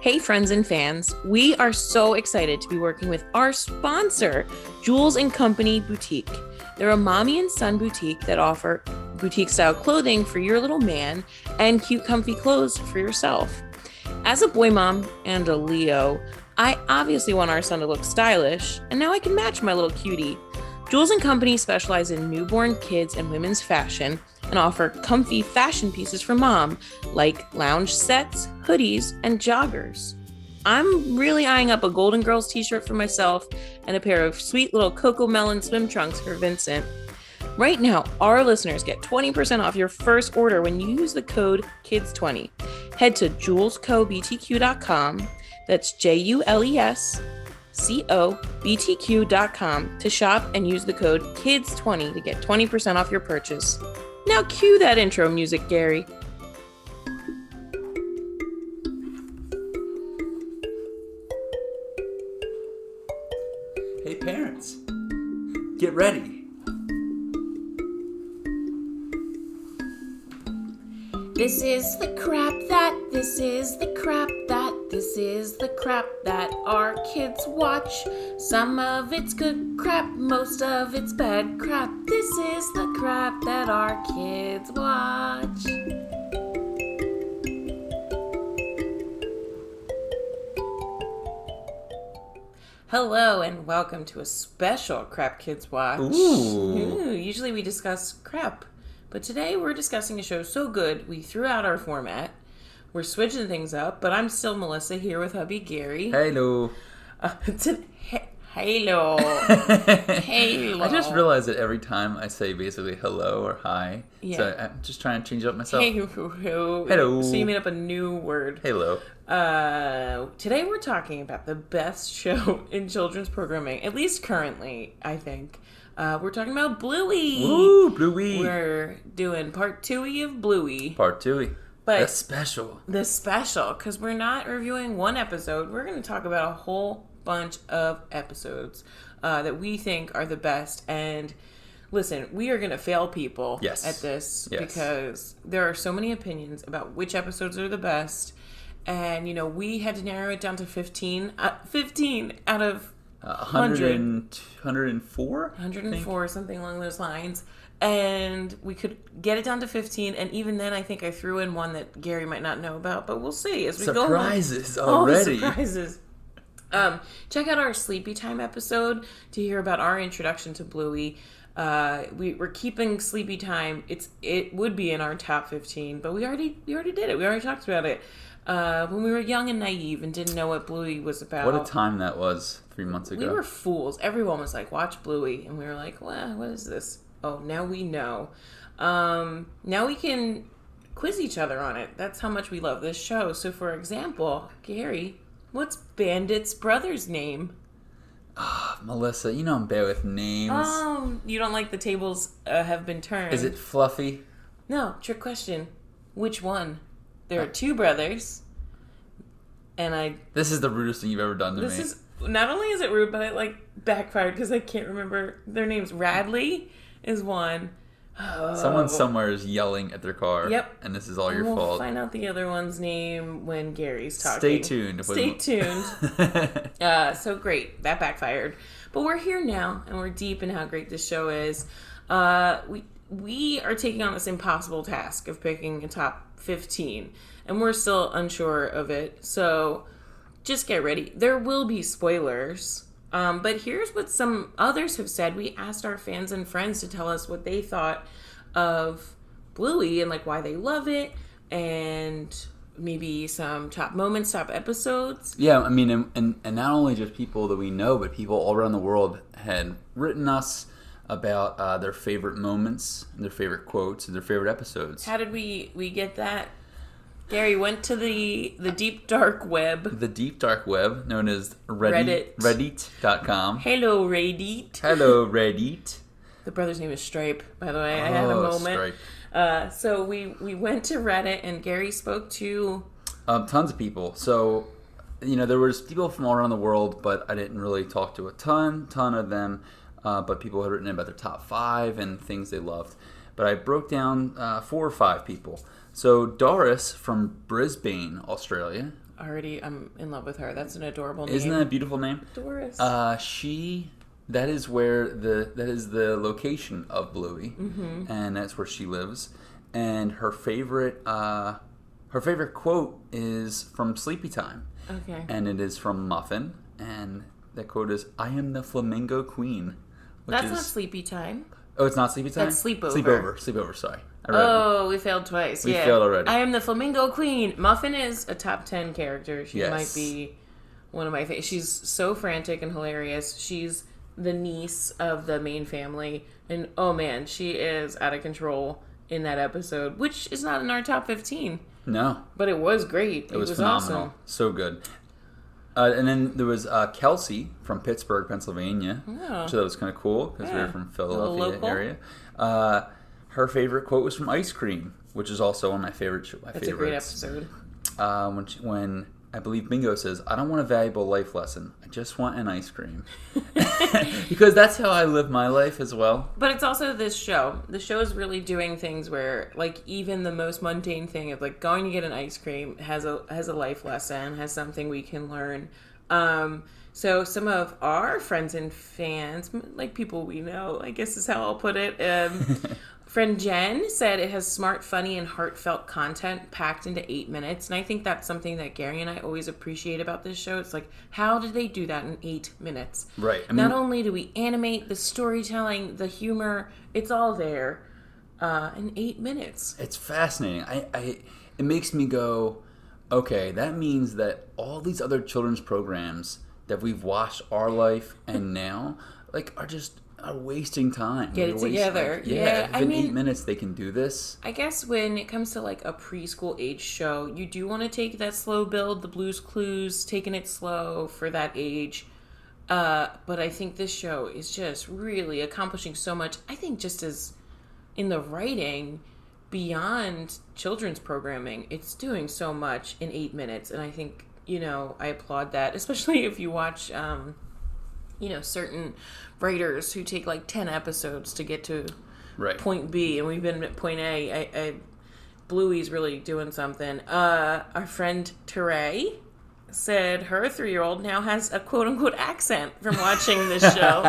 Hey, friends and fans, we are so excited to be working with our sponsor, Jules and Company Boutique. They're a mommy and son boutique that offer boutique style clothing for your little man and cute, comfy clothes for yourself. As a boy mom and a Leo, I obviously want our son to look stylish, and now I can match my little cutie. Jules and Company specialize in newborn kids and women's fashion and offer comfy fashion pieces for mom, like lounge sets, hoodies, and joggers. I'm really eyeing up a Golden Girls t shirt for myself and a pair of sweet little CoComelon swim trunks for Vincent. Right now, our listeners get 20% off your first order when you use the code KIDS20. Head to julescobtq.com, that's J U L E S C O B T Q.com to shop and use the code KIDS20 to get 20% off your purchase. Now, cue that intro music, Gary. Hey, parents, get ready. This is the crap that, this is the crap that, this is the crap that our kids watch. Some of it's good crap, most of it's bad crap. This is the crap that our kids watch. Hello and welcome to a special Crap Kids Watch. Ooh. Ooh, usually we discuss crap, but today we're discussing a show so good we threw out our format. We're switching things up, but I'm still Melissa here with hubby Gary. Hello. Uh, to, Halo. Halo. I just realized that every time I say basically hello or hi, Yeah. so I'm just trying to change it up myself. Hey, Hello. Hello. So you made up a new word. Hello. Uh, today we're talking about the best show in children's programming, at least currently, I think. Uh, we're talking about Bluey. Woo, Bluey. We're doing part two of Bluey, Part two. but That's special. the special because we're not reviewing one episode. We're going to talk about a whole bunch of episodes uh, that we think are the best. And listen, we are going to fail people Yes. at this Yes. because there are so many opinions about which episodes are the best. And you know, we had to narrow it down to fifteen. Uh, Fifteen out of Uh, 100 104? 104, something along those lines. And we could get it down to 15. And even then, I think I threw in one that Gary might not know about, but we'll see as we go. Surprises All the already. surprises. Um, check out our Sleepy Time episode to hear about our introduction to Bluey. Uh, we, we're keeping Sleepy Time. It's it would be in our top 15, but we already we already did it. We already talked about it uh, when we were young and naive and didn't know what Bluey was about. What a time that was three months ago. We were fools. Everyone was like, "Watch Bluey," and we were like, "Well, what is this?" Oh, now we know. Um, now we can quiz each other on it. That's how much we love this show. So, for example, Gary, what's Bandit's brother's name? Melissa, you know I'm bad with names. Um, you don't like the tables uh, have been turned. Is it Fluffy? No, trick question. Which one? There are two brothers, and I This is the rudest thing you've ever done to This me. is not only is it rude, but it like backfired because I can't remember their names. Radley is one. Someone somewhere is yelling at their car. Yep. And this is all your we'll fault. find out the other one's name when Gary's talking. Stay tuned. Stay tuned. Uh, so great. That backfired. But we're here now and we're deep in how great this show is. Uh, we we are taking on this impossible task of picking a top 15 and we're still unsure of it. So just get ready. There will be spoilers. Um, but here's what some others have said. We asked our fans and friends to tell us what they thought of Bluey and like why they love it and maybe some top moments, top episodes. Yeah, I mean, and, and, and not only just people that we know, but people all around the world had written us about uh, their favorite moments, their favorite quotes, and their favorite episodes. How did we we get that? Gary went to the the deep dark web. The deep dark web, known as Reddit, Reddit. Reddit.com. Hello, Reddit. Hello, Reddit. The brother's name is Stripe, by the way. I had a Oh, moment. Stripe. Uh, so we we went to Reddit and Gary spoke to Um, tons of people. So, you know, there was people from all around the world, but I didn't really talk to a ton, ton of them. Uh, but people had written in about their top five and things they loved. But I broke down uh, four or five people. So Doris from Brisbane, Australia, already I'm in love with her. That's an adorable name. Isn't that a beautiful name? Doris? Uh, she. That is where the that is the location of Bluey, Mm-hmm. and that's where she lives. And her favorite uh, her favorite quote is from Sleepy Time, okay. and it is from Muffin, and that quote is "I am the flamingo queen." Which That's is, not sleepy time. Oh, it's not Sleepy Time. That's Sleepover. Sleepover. Sleepover. Sorry. Oh, we failed twice. We yeah. failed already. I am the flamingo queen. Muffin is a top ten character. She Yes. might be one of my favorite. She's so frantic and hilarious. She's the niece of the main family, and oh man, she is out of control in that episode, which is not in our top fifteen, No, but it was great. it was, phenomenal. awesome. So good. Uh, and then there was uh, Kelsey from Pittsburgh, Pennsylvania. Oh. So that was kind of cool because we Yeah. were from Philadelphia area. Uh, her favorite quote was from Ice Cream, which is also one of my favorite. My That's a great episode. Uh, when she, when I believe Bingo says, "I don't want a valuable life lesson. I just want an ice cream," because that's how I live my life as well. But it's also this show. The show is really doing things where, like, even the most mundane thing of like going to get an ice cream has a has a life lesson, has something we can learn. Um, so some of our friends and fans, like people we know, I guess is how I'll put it. Um, friend Jen said it has smart, funny, and heartfelt content packed into eight minutes, and I think that's something that Gary and I always appreciate about this show. It's like, how did they do that in eight minutes? Right. I mean, Not only do we animate the storytelling, the humor, it's all there uh, in eight minutes. it's fascinating. I, I it makes me go, okay, that means that all these other children's programs that we've watched our life and now like are just are wasting time. Get it wasting- together. yeah, Yeah, I in mean- eight minutes they can do this. I guess when it comes to like a preschool age show, you do want to take that slow build, the Blues Clues, taking it slow for that age. Uh, but I think this show is just really accomplishing so much. I think just as in the writing beyond children's programming, it's doing so much in eight minutes, and I think you know I applaud that, especially if you watch. Um, you know, certain writers who take like 10 episodes to get to Right. point B, and we've been at point A. I, I Bluey's really doing something. Uh, our friend Teray said her three-year-old now has a quote-unquote accent from watching this show,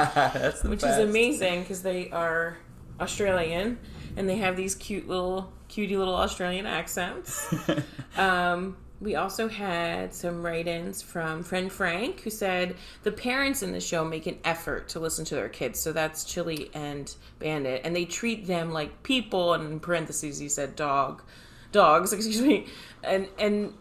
which best. is amazing because they are Australian and they have these cute little, cutie little Australian accents. Um, we also had some write-ins from friend Frank, who said the parents in the show make an effort to listen to their kids. So that's Chili and Bandit, and they treat them like people. And in parentheses, he said dog, dogs. Excuse me, and and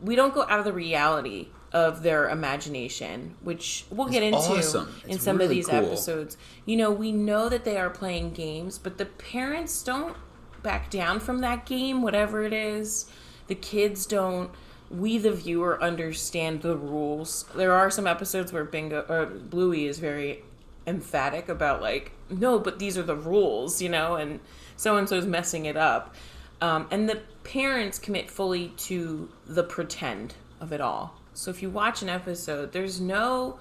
we don't go out of the reality of their imagination, which we'll get into awesome. in It's some of these cool. episodes. You know, we know that they are playing games, but the parents don't back down from that game, whatever it is. The kids don't. We, the viewer, understand the rules. There are some episodes where Bingo or Bluey is very emphatic about like, no, but these are the rules, you know, and so and so's messing it up. Um, and the parents commit fully to the pretend of it all. So if you watch an episode, there's no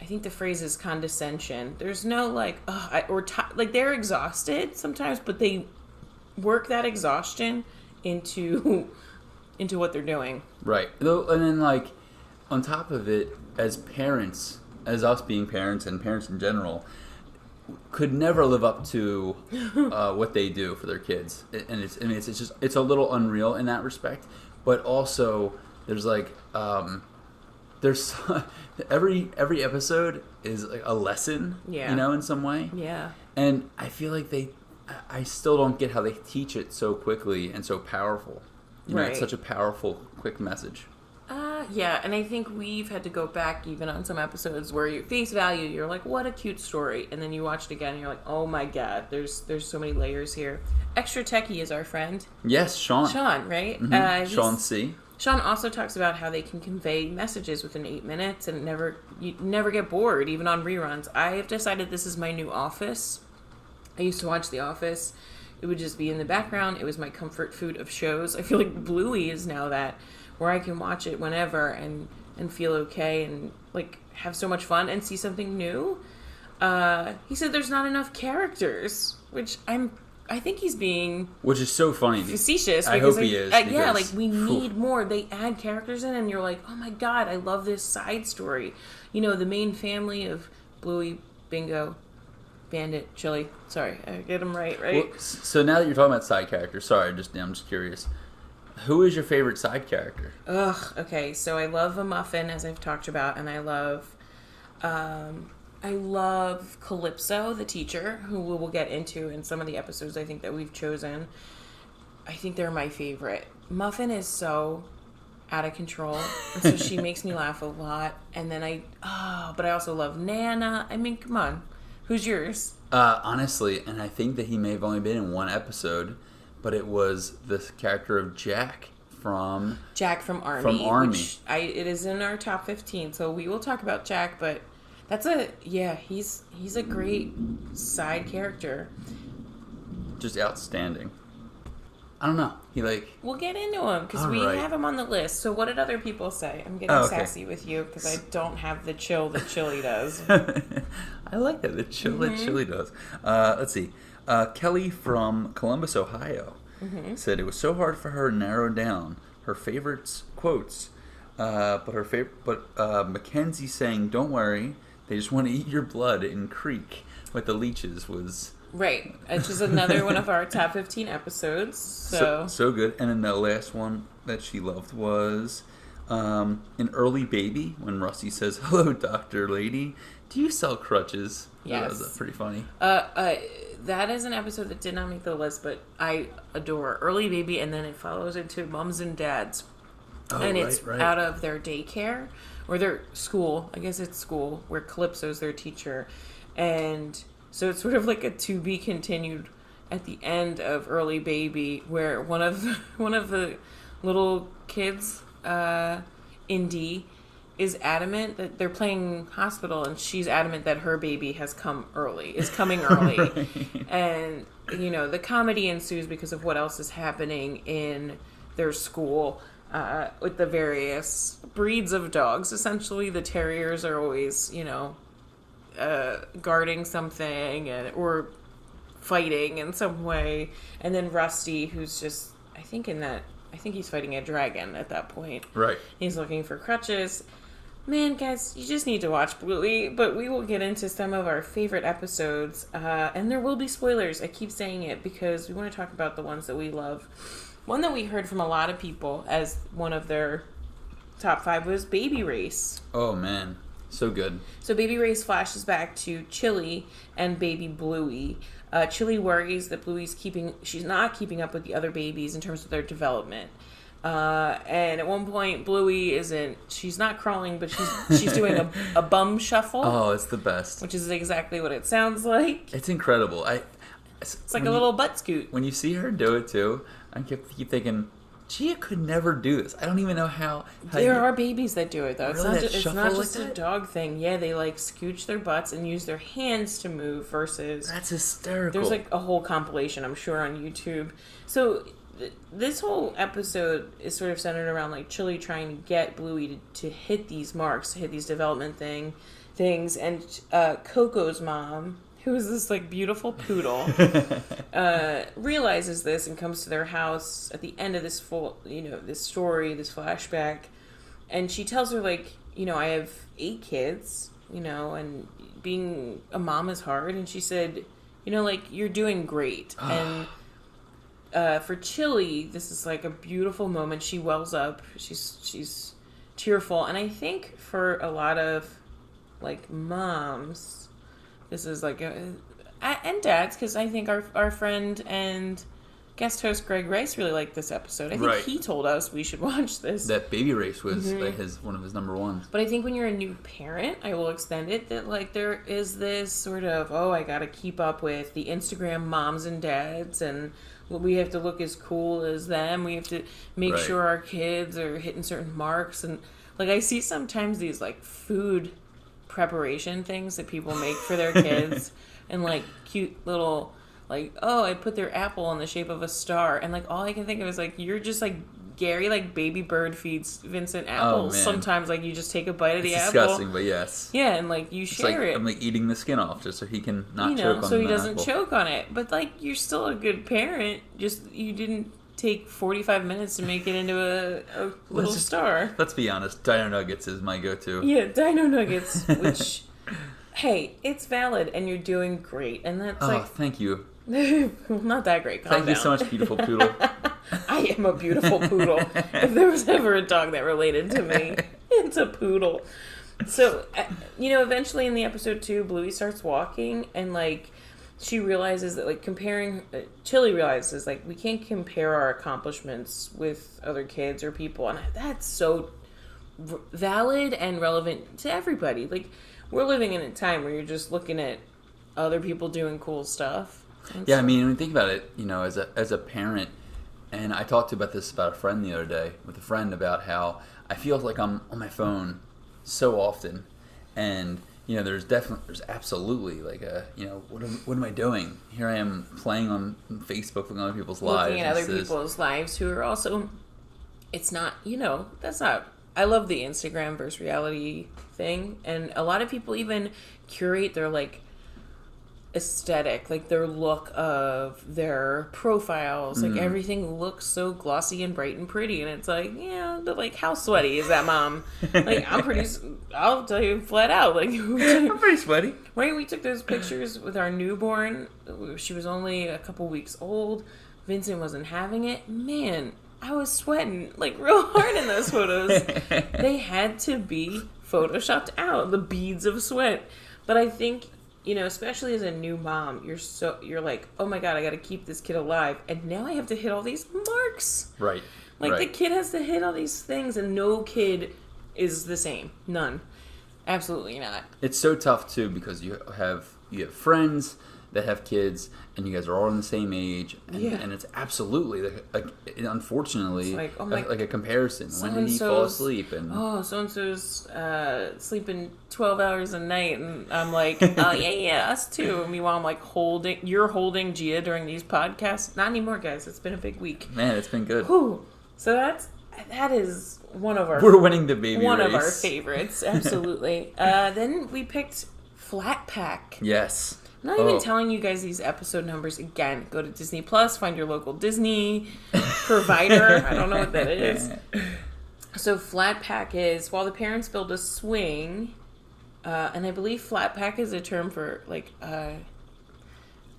I think the phrase is condescension. There's no like, I, or ti like they're exhausted sometimes, but they work that exhaustion into into what they're doing. Right. Though, and then like on top of it, as parents, as us being parents and parents in general, could never live up to uh, what they do for their kids, and it's I mean it's, it's just it's a little unreal in that respect. But also, there's like um, there's every every episode is like a lesson, Yeah. you know, in some way. Yeah. And I feel like they, I- I still don't get how they teach it so quickly and so powerful. You know, it's Right. such a powerful, quick message. Uh, yeah, and I think we've had to go back even on some episodes where you face value, you're like, what a cute story, and then you watch it again, and you're like, oh my god, there's there's so many layers here. Extra techie is our friend Yes, Sean. Sean, right? Mhm. Uh, Sean C. Sean also talks about how they can convey messages within eight minutes and never you never get bored, even on reruns. I have decided this is my new office. I used to watch The Office. It would just be in the background. It was my comfort food of shows. I feel like Bluey is now that where I can watch it whenever and and feel okay and like have so much fun and see something new. Uh, he said there's not enough characters, which I'm I think he's being which is so funny. facetious. I hope he is, uh, yeah, like we need more. They add characters in, and you're like, oh my god, I love this side story. You know, the main family of Bluey, Bingo, Bandit, Chili. Sorry, I get them right, right? Well, so now that you're talking about side characters, sorry, just I'm just curious. Who is your favorite side character? Ugh. Okay, so I love a muffin, as I've talked about, and I love, um, I love Calypso, the teacher, who we will get into in some of the episodes. I think that we've chosen. I think they're my favorite. Muffin is so out of control, and so she makes me laugh a lot. And then I, oh, but I also love Nana. I mean, come on, who's yours? Uh, honestly, and I think that he may have only been in one episode, but it was the character of Jack from. Jack from Army. From Army. I it is in our top fifteen, so we will talk about Jack. But that's a yeah, he's he's a great side character. Just outstanding. I don't know. He like We'll get into him because we right. have him on the list. So what did other people say? I'm getting Oh, okay. sassy with you because I don't have the chill that Chili does. I like that. The chill that Chili does. Uh, let's see. Uh, Kelly from Columbus, Ohio, said it was so hard for her to narrow down her favorites quotes. Uh, but her favorite, but uh, Mackenzie saying, "Don't worry, they just want to eat your blood in Creek with the leeches" was right, which is another one of our top fifteen episodes. so So, so good. And then the last one that she loved was um, an early baby when Rusty says, "Hello, Doctor Lady, do you sell crutches?" that was Yes. uh, pretty funny. uh, uh, that is an episode that did not make the list, but I adore Early Baby, and then it follows into Mums and Dads. Oh, and right, it's right. out of their daycare or their school. I guess it's school where Calypso's their teacher, and so it's sort of like a to be continued at the end of Early Baby, where one of the, one of the little kids, uh, Indy, is adamant that they're playing hospital, and she's adamant that her baby has come early, is coming early, and you know the comedy ensues because of what else is happening in their school uh, with the various breeds of dogs. Essentially, the terriers are always, you know, uh, guarding something and, or fighting in some way. And then Rusty, who's just, I think, in that, I think he's fighting a dragon at that point. Right. He's looking for crutches. Man, guys, you just need to watch Bluey, but we will get into some of our favorite episodes, uh, and there will be spoilers. I keep saying it because we want to talk about the ones that we love. One that we heard from a lot of people as one of their top five was Baby Race. Oh man, so good. So Baby Race flashes back to Chili and baby Bluey. Uh, Chili worries that Bluey's keeping she's not keeping up with the other babies in terms of their development. Uh, and at one point, Bluey isn't. She's not crawling, but she's she's doing a, a bum shuffle, Oh, it's the best. which is exactly what it sounds like. It's incredible. I. It's, It's like a little butt scoot. when you see her do it too, I keep, keep thinking, Gia could never do this. I don't even know how. how There you- are babies that do it though. It's not. Just, it's not like just a that? dog thing. Yeah, they like scooch their butts and use their hands to move versus That's hysterical. There's like a whole compilation, I'm sure, on YouTube. So th- this whole episode is sort of centered around like Chili trying to get Bluey to, to hit these marks, to hit these development thing things, and uh, Coco's mom, who is this like beautiful poodle, uh, realizes this and comes to their house at the end of this full, you know, this story, this flashback, and she tells her like, you know, I have eight kids, you know, and being a mom is hard, and she said, you know, like you're doing great, and. Uh, for Chili, this is like a beautiful moment. She wells up. She's she's tearful, and I think for a lot of like moms, this is like a and dads because I think our our friend and guest host Greg Rice really liked this episode. I think Right. he told us we should watch this. that baby race was Mm-hmm. like his one of his number ones. But I think when you're a new parent, I will extend it that like there is this sort of oh I got to keep up with the Instagram moms and dads and we have to look as cool as them. We have to make Right. sure our kids are hitting certain marks and like I see sometimes these like food preparation things that people make for their kids and like cute little like oh I put their apple in the shape of a star and like all I can think of is like you're just like Gary like baby bird feeds Vincent oh, apples. Oh. Sometimes like you just take a bite of It's the disgusting, apple. but yes. Yeah, and like you It's share like it. I'm like eating the skin off just so he can not you know, choke on so he doesn't apple. choke on it. But like you're still a good parent. Just you didn't take 45 minutes to make it into a, a little just- star. Let's be honest, Dino Nuggets is my go-to. Yeah, Dino Nuggets, which hey, it's valid and you're doing great. And that's Oh, like thank you. not that great. Calm Thank you so much, beautiful poodle. I am a beautiful poodle. if there was ever a dog that related to me, it's a poodle. So, uh, you know, eventually in the episode two, Bluey starts walking and like she realizes that like comparing, uh, Chili realizes like we can't compare our accomplishments with other kids or people, and that's so valid and relevant to everybody. Like we're living in a time where you're just looking at other people doing cool stuff. Yeah, I mean, when you think about it, you know, as a as a parent, and I talked about this about a friend the other day with a friend about how I feel like I'm on my phone so often, and you know, there's definitely, there's absolutely like a, you know, what am, what am I doing? Here I am playing on Facebook, looking at other people's lives. looking at other people's lives who are also it's not you know that's not i love the instagram versus reality thing and a lot of people even curate their like aesthetic like their look of their profiles like mm. everything looks so glossy and bright and pretty and it's like yeah but like how sweaty is that mom like i'm pretty I'll tell you flat out like I'm pretty sweaty. Right, we took those pictures with our newborn. She was only a couple weeks old. Vincent wasn't having it. Man, I was sweating like real hard in those photos. they had to be photoshopped out, the beads of sweat. But I think, you know, especially as a new mom, you're so you're like, "Oh my god, I got to keep this kid alive." And now I have to hit all these marks. Right. Like right. the kid has to hit all these things and no kid is the same. None. Absolutely not. it's so tough too because you have you have friends that have kids and you guys are all in the same age and, Yeah. and it's absolutely like, like unfortunately It's like, oh a- my- like a comparison when did he fall asleep and oh, so and so's uh, sleeping twelve hours a night, and I'm like, oh yeah, yeah, us too. Meanwhile, I'm like holding, you're holding Gia during these podcasts. Not anymore, guys. It's been a big week. man it's been good Whew. So that's that is one of our we're winning the baby one race. of our favorites. Absolutely. uh, then we picked Flat Pack. yes I'm not even Oh. telling you guys these episode numbers again. Go to Disney Plus, find your local Disney provider. I don't know what that is. So flat pack is while the parents build a swing, uh, and I believe flat pack is a term for like uh,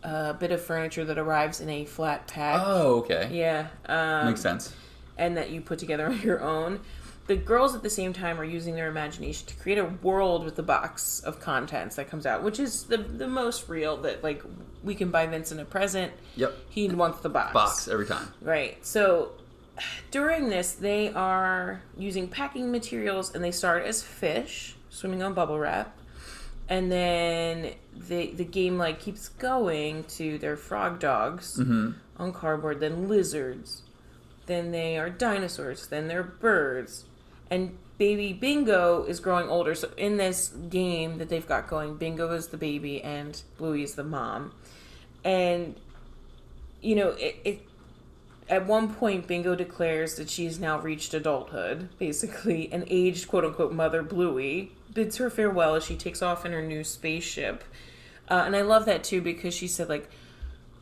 a bit of furniture that arrives in a flat pack. oh okay Yeah, um, makes sense and that you put together on your own. The girls at the same time are using their imagination to create a world with the box of contents that comes out, which is the the most real. That like we can buy Vincent a present. yep He wants the box. box every time Right. So during this, they are using packing materials and they start as fish swimming on bubble wrap. And then the the game like keeps going to their frog dogs mm-hmm. on cardboard, then lizards, then they are dinosaurs, then they're birds. And baby Bingo is growing older. So in this game that they've got going, Bingo is the baby and Bluey is the mom. And you know, it, it at one point bingo declares that she's now reached adulthood basically and aged quote unquote mother bluey bids her farewell as she takes off in her new spaceship uh, and i love that too because she said like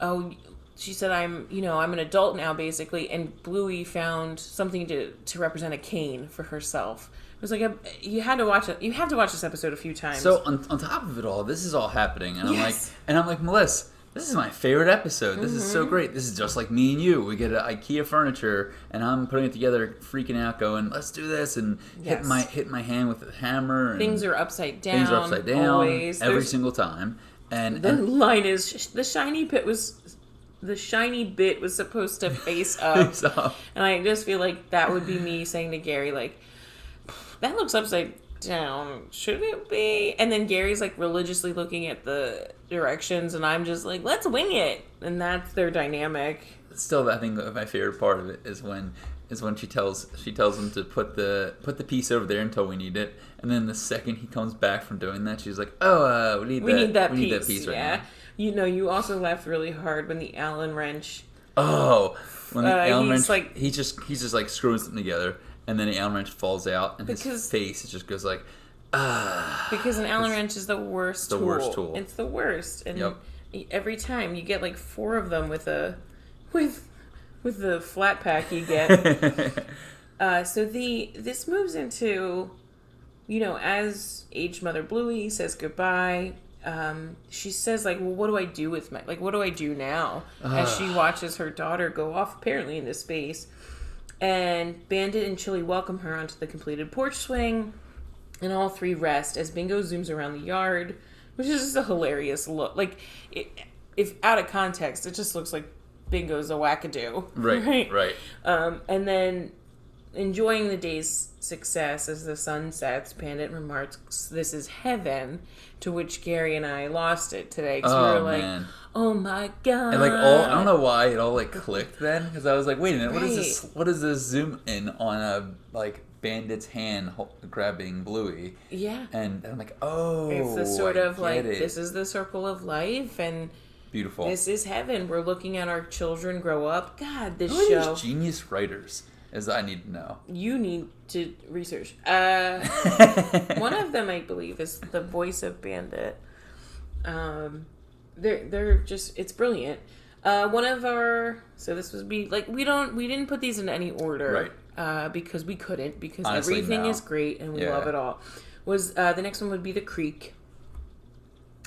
oh she said i'm you know i'm an adult now basically and bluey found something to to represent a cane for herself it was like a, you had to watch it you have to watch this episode a few times so on, on top of it all this is all happening and i'm like and i'm like melissa this is my favorite episode. This is Mm-hmm. so great. This is just like me and you. We get a IKEA furniture, and I'm putting it together, freaking out, going, "Let's do this!" and hit Yes. my hit my hand with a hammer. And things are upside down things are upside down always every There's- single time. And, The and line is sh- the shiny pit was the shiny bit was supposed to face up, so, and I just feel like that would be me saying to Gary like, "That looks upside down. Should it be?" And then Gary's like religiously looking at the directions, and I'm just like, "Let's wing it." And that's their dynamic. still, I think my favorite part of it is when is when she tells she tells him to put the put the piece over there until we need it, and then the second he comes back from doing that, she's like, "Oh, uh, we need We that. need that we piece. need that piece right yeah. now." You know, you also laughed really hard when the Allen wrench Oh, when the Uh, Allen he's wrench, like- he just he's just like screwing something together, and then the Allen wrench falls out, and his face it just goes like, ah. Because an Allen wrench is the worst the tool. worst tool. It's the worst. And Yep. every time you get like four of them with a with with the flat pack you get. uh, so the this moves into you know, as aged mother Bluey says goodbye, um, she says like, "Well, what do I do with my like? What do I do now?" As she watches her daughter go off apparently into space, and Bandit and Chili welcome her onto the completed porch swing, and all three rest as Bingo zooms around the yard, which is just a hilarious look. Like, it, if out of context, it just looks like Bingo's a wackadoo, right, right. um, and then enjoying the day's success as the sun sets, Bandit remarks, This is heaven. To which Gary and I lost it today because we Oh were like, man. Oh my god. And like all, I don't know why it all like clicked then because I was like, wait a minute, what is this? What is this zoom in on a like bandit's hand grabbing Bluey? Yeah. And I'm like, oh, It's the sort I of like, it. this is the circle of life and beautiful. this is heaven. We're looking at our children grow up. God, this Who show. genius writers? As I need to know. you need to research. Uh, one of them, I believe, is the voice of Bandit. Um, they're they're just it's brilliant. Uh, one of our so this would be like we don't we didn't put these in any order, Right. Uh, because we couldn't because Honestly, everything no. is great and we Yeah. love it all. Was uh, the next one would be the Creek.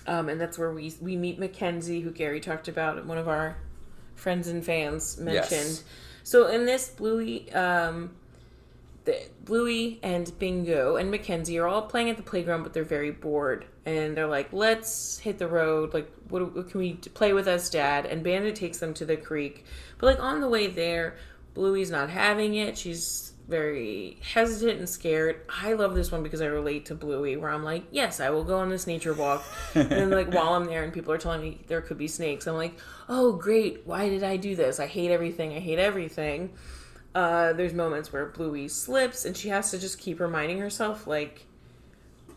Um, and that's where we we meet Mackenzie, who Gary talked about, one of our friends and fans mentioned. Yes. So in this, Bluey, um, the, Bluey and Bingo and Mackenzie are all playing at the playground, but they're very bored, and they're like, "Let's hit the road. Like, what, what can we play with us, Dad?" And Bandit takes them to the creek, but like on the way there, Bluey's not having it. She's very hesitant and scared. I love this one because I relate to Bluey, where I'm like, "Yes, I will go on this nature walk," and then like while I'm there and people are telling me there could be snakes, I'm like, "Oh, great! Why did I do this? I hate everything. I hate everything." uh, there's moments where Bluey slips and she has to just keep reminding herself like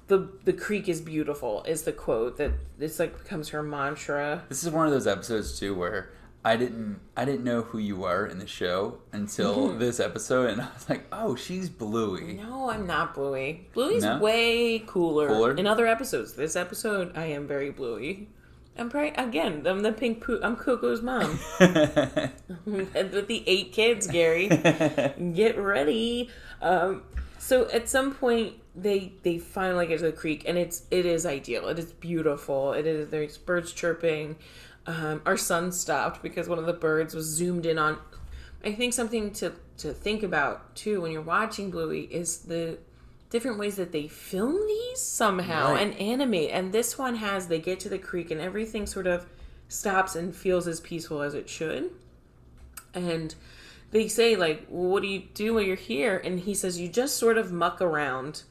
the the creek is beautiful is the quote that it's like becomes her mantra. This is one of those episodes too where I didn't I didn't know who you were in the show until Mm-hmm. this episode, and I was like, oh, she's Bluey. No, I'm not Bluey. Bluey's No? way cooler. Cooler? in other episodes. This episode, I am very Bluey. I'm probably again. I'm the pink poo. I'm Coco's mom with the eight kids. Gary, get ready. Um, so at some point they they finally get to the creek and it's it is ideal. It is beautiful. It is there's birds chirping. Um, our sun stopped because one of the birds was zoomed in on. I think something to to think about too when you're watching Bluey is the different ways that they film these somehow Right. and animate. And this one has they get to the creek and everything sort of stops and feels as peaceful as it should. And they say like, well, "What do you do when you're here?" And he says, "You just sort of muck around,"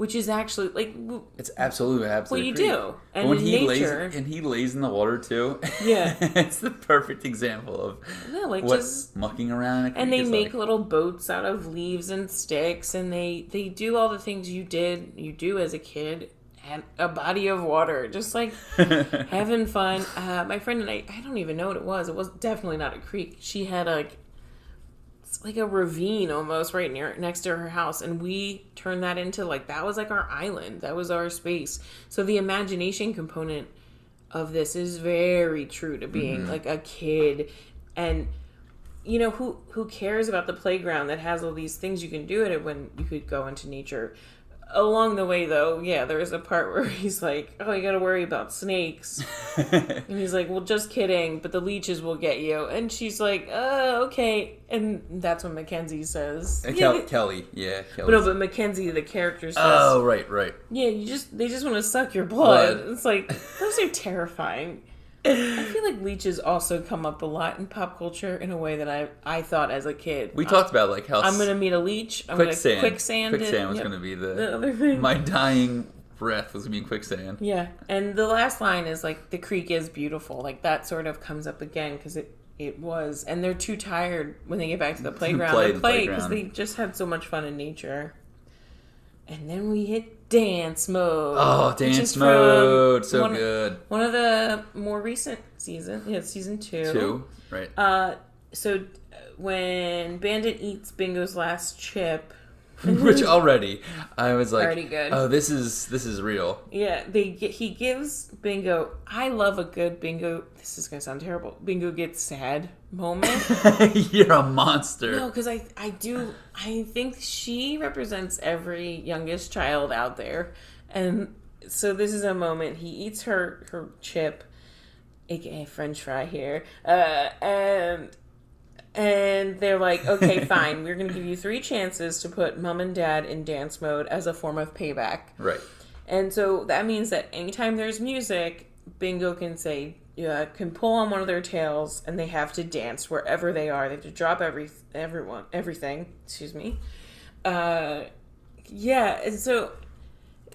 which is actually like, It's absolutely absolutely. What you great. do. And when he nature- lays and he lays in the water too. Yeah. it's the perfect example of yeah, like what just mucking around. in a and they make like. little boats out of leaves and sticks and they they do all the things you did you do as a kid and a body of water just like having fun uh, my friend and I I don't even know what it was it was definitely not a creek she had like like a ravine almost right near next to her house and we turned that into like that was like our island. That was our space. So the imagination component of this is very true to being mm-hmm. like a kid. And you know who who cares about the playground that has all these things you can do at it when you could go into nature along the way though yeah there's a part where he's like oh you gotta worry about snakes and he's like well just kidding but the leeches will get you and she's like uh okay and that's what mackenzie says Uh, yeah, Kel- but- Kelly, yeah, but Kelly. no, but Mackenzie, the character says, oh, right, right. "Yeah, you just—they just want to suck your blood." Blood. It's like those are terrifying. I feel like leeches also come up a lot in pop culture in a way that I I thought as a kid. We talked about like how I'm gonna meet a leech. I'm quicksand. gonna quicksand. it. Quicksand was Yep. going to be the the other thing. my dying breath was going to be quicksand. Yeah, and the last line is like the creek is beautiful. Like that sort of comes up again because it it was, and they're too tired when they get back to the playground Play to play because they just had so much fun in nature. And then we hit dance mode. Oh, dance mode, so one, good. One of the more recent season, yeah, season two. Two, right? Uh, so when Bandit eats Bingo's last chip, Which already, I was like, Already good. oh, this is this is real. yeah, they he gives Bingo. I love a good Bingo. This is gonna sound terrible. Bingo gets sad moment. You're a monster. No, because I I do I think she represents every youngest child out there, and so this is a moment he eats her her chip, aka French fry here, uh, and and they're like, okay, fine, we're gonna give you three chances to put mom and dad in dance mode as a form of payback, Right. and so that means that anytime there's music, Bingo can say. Yeah, can pull on one of their tails, and they have to dance wherever they are. They have to drop every everyone everything. Excuse me. Uh, yeah, and so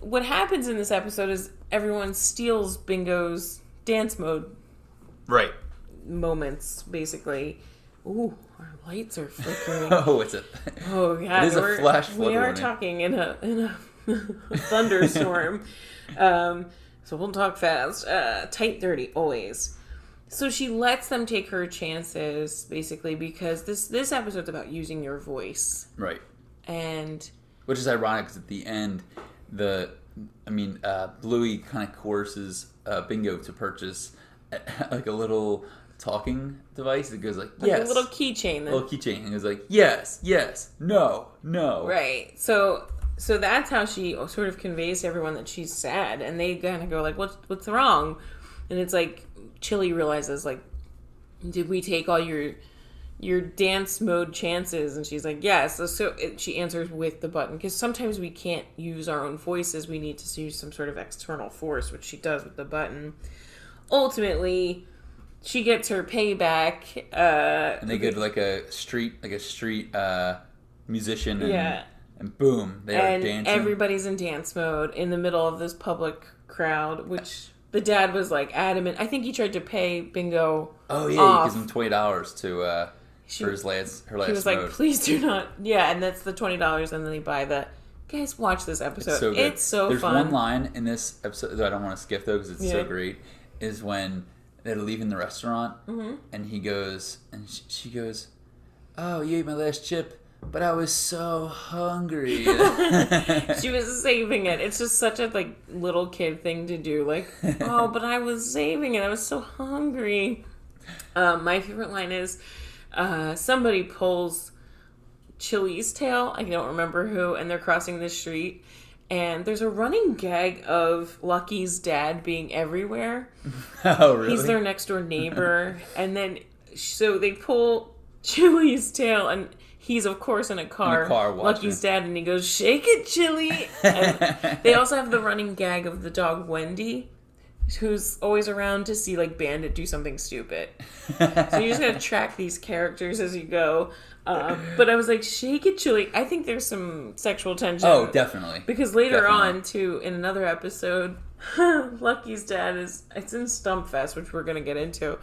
what happens in this episode is everyone steals Bingo's dance mode Right. moments, basically. Ooh, our lights are flickering. Oh, it's a. Oh god, It is a flash flood We are warning. talking in a in a thunderstorm, um, so we'll talk fast. Uh, tight, thirty, always. So she lets them take her chances, basically, because this this episode's about using your voice, right. and Which is ironic because at the end, the I mean, uh, Bluey kind of coerces uh, Bingo to purchase like a little talking device that goes like, like yes, a little keychain. Little keychain, and goes like, yes, yes, no, no, Right. So so that's how she sort of conveys to everyone that she's sad, and they kind of go like, "What's what's wrong?" And it's like Chili realizes like, "Did we take all your your dance mode chances?" And she's like, "Yes." So, so it, she answers with the button because sometimes we can't use our own voices; we need to use some sort of external force, which she does with the button. Ultimately. She gets her payback. Uh, And they go to like a street, like a street uh, musician, and, Yeah. and boom, they are and dancing. everybody's in dance mode in the middle of this public crowd, which the dad was like adamant. I think he tried to pay Bingo. oh yeah, off. he gives him twenty dollars to uh, She- for his last her last He was mode. like, "Please do not." Yeah, and that's the twenty dollars, and then they buy the. Guys, watch this episode. so good. It's so There's fun. one line in this episode that I don't want to skip though because it's so great. Is when they're leaving the restaurant Mm-hmm. and he goes and she, she goes, "Oh, you ate my last chip, but I was so hungry." she was saving it. It's just such a like little kid thing to do. Like, oh, but I was saving it. I was so hungry. Um, my favorite line is uh, somebody pulls Chili's tail. I don't remember who, and they're crossing the street. And there's a running gag of Lucky's dad being everywhere. oh really? He's their next door neighbor. and then, so they pull Chili's tail, and he's, of course, in a car. car watching Lucky's dad, and he goes, Shake it, Chili. And they also have the running gag of the dog Wendy, who's always around to see, like, Bandit do something stupid. So you just gotta track these characters as you go. Uh, but I was like, Shake it, Chili. I think there's some sexual tension. oh, definitely. Because later Definitely. on, too, in another episode, Lucky's dad is it's in Stumpfest, which we're gonna get into.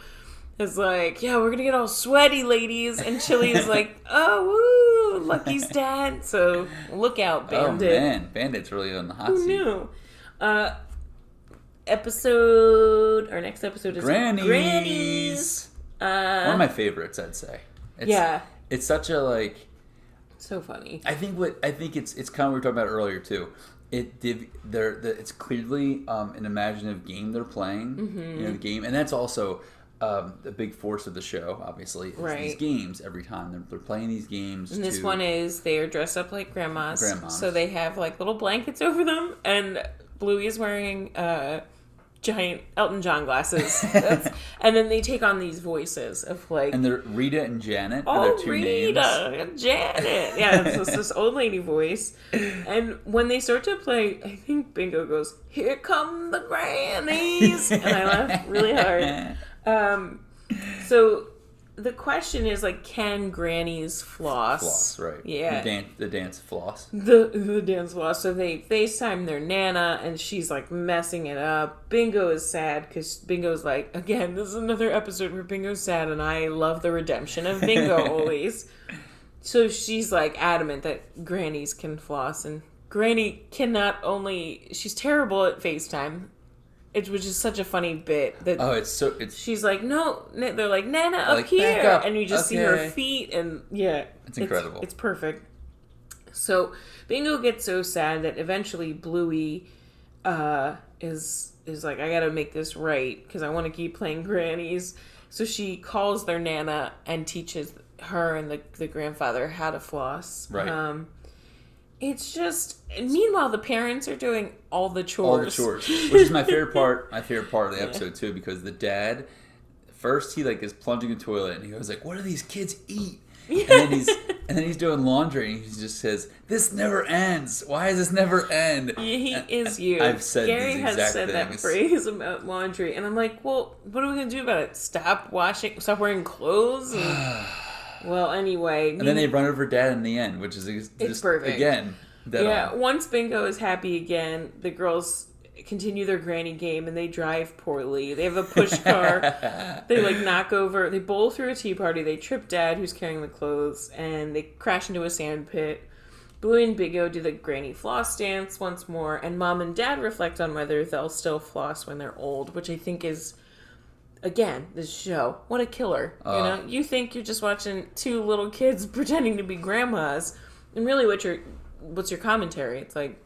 Is like, yeah, we're gonna get all sweaty, ladies, and Chili is like, oh, woo, Lucky's dad. So look out, Oh Bandit. man, Bandit's really on the hot Who seat. knew? Uh, episode our next episode is Grannies. Grannies. Uh, One of my favorites, I'd say. It's, yeah, It's such a like. so funny. I think what I think it's it's kind of what we were talking about earlier too. It did they're the, it's clearly um, an imaginative game they're playing. Mm-hmm. You know the game, and that's also um, the big force of the show. Obviously, is these Right. games every time they're, they're playing these games. And this to- one is they are dressed up like grandmas. Grandmas. So they have like little blankets over them, and Bluey is wearing uh, giant Elton John glasses. And then they take on these voices of like, and they're Rita and Janet are oh, their two Rita, names. Janet. Yeah, it's just this old lady voice. And when they start to play, I think Bingo goes, "Here come the grannies," and I laugh really hard. Um, so the question is like, can grannies floss? Floss, right? Yeah. the dance, the dance floss. the the dance floss. So they FaceTime their nana, and she's like messing it up. Bingo is sad because Bingo's like, again, this is another episode where Bingo's sad, and I love the redemption of Bingo always. So she's like adamant that grannies can floss, and Granny cannot only she's terrible at FaceTime. It was just such a funny bit that Oh, it's so it's she's like, no, they're like, Nana, up Like, here, up. and you just see her feet, and yeah, It's incredible. It's, perfect. So Bingo gets so sad that eventually Bluey uh, is is like, I gotta make this right because I want to keep playing grannies. So she calls their nana and teaches her and the the grandfather how to floss. Right. Um, it's just. Meanwhile, the parents are doing all the chores. all the chores, which is my favorite part. My favorite part of the episode too, because the dad first he like is plunging in the toilet and he goes like, "What do these kids eat?" And then he's and then he's doing laundry and he just says, "This never ends. Why does this never end?" He And- is you. I've said Gary has said that phrase about laundry, and I'm like, well, what are we gonna do about it? Stop washing, stop wearing clothes. And, well, anyway, And then they run over dad in the end, which is just perfect. again. Yeah. on. Once Bingo is happy again, the girls continue their granny game, and they drive poorly. They have a push car. they like knock over. They bowl through a tea party. They trip Dad, who's carrying the clothes, and they crash into a sand pit. Bluey and Bingo do the granny floss dance once more, and Mom and Dad reflect on whether they'll still floss when they're old, which I think is, again, this show. What a killer! you Uh. know, you think you're just watching two little kids pretending to be grandmas, and really, what your what's your commentary? It's like,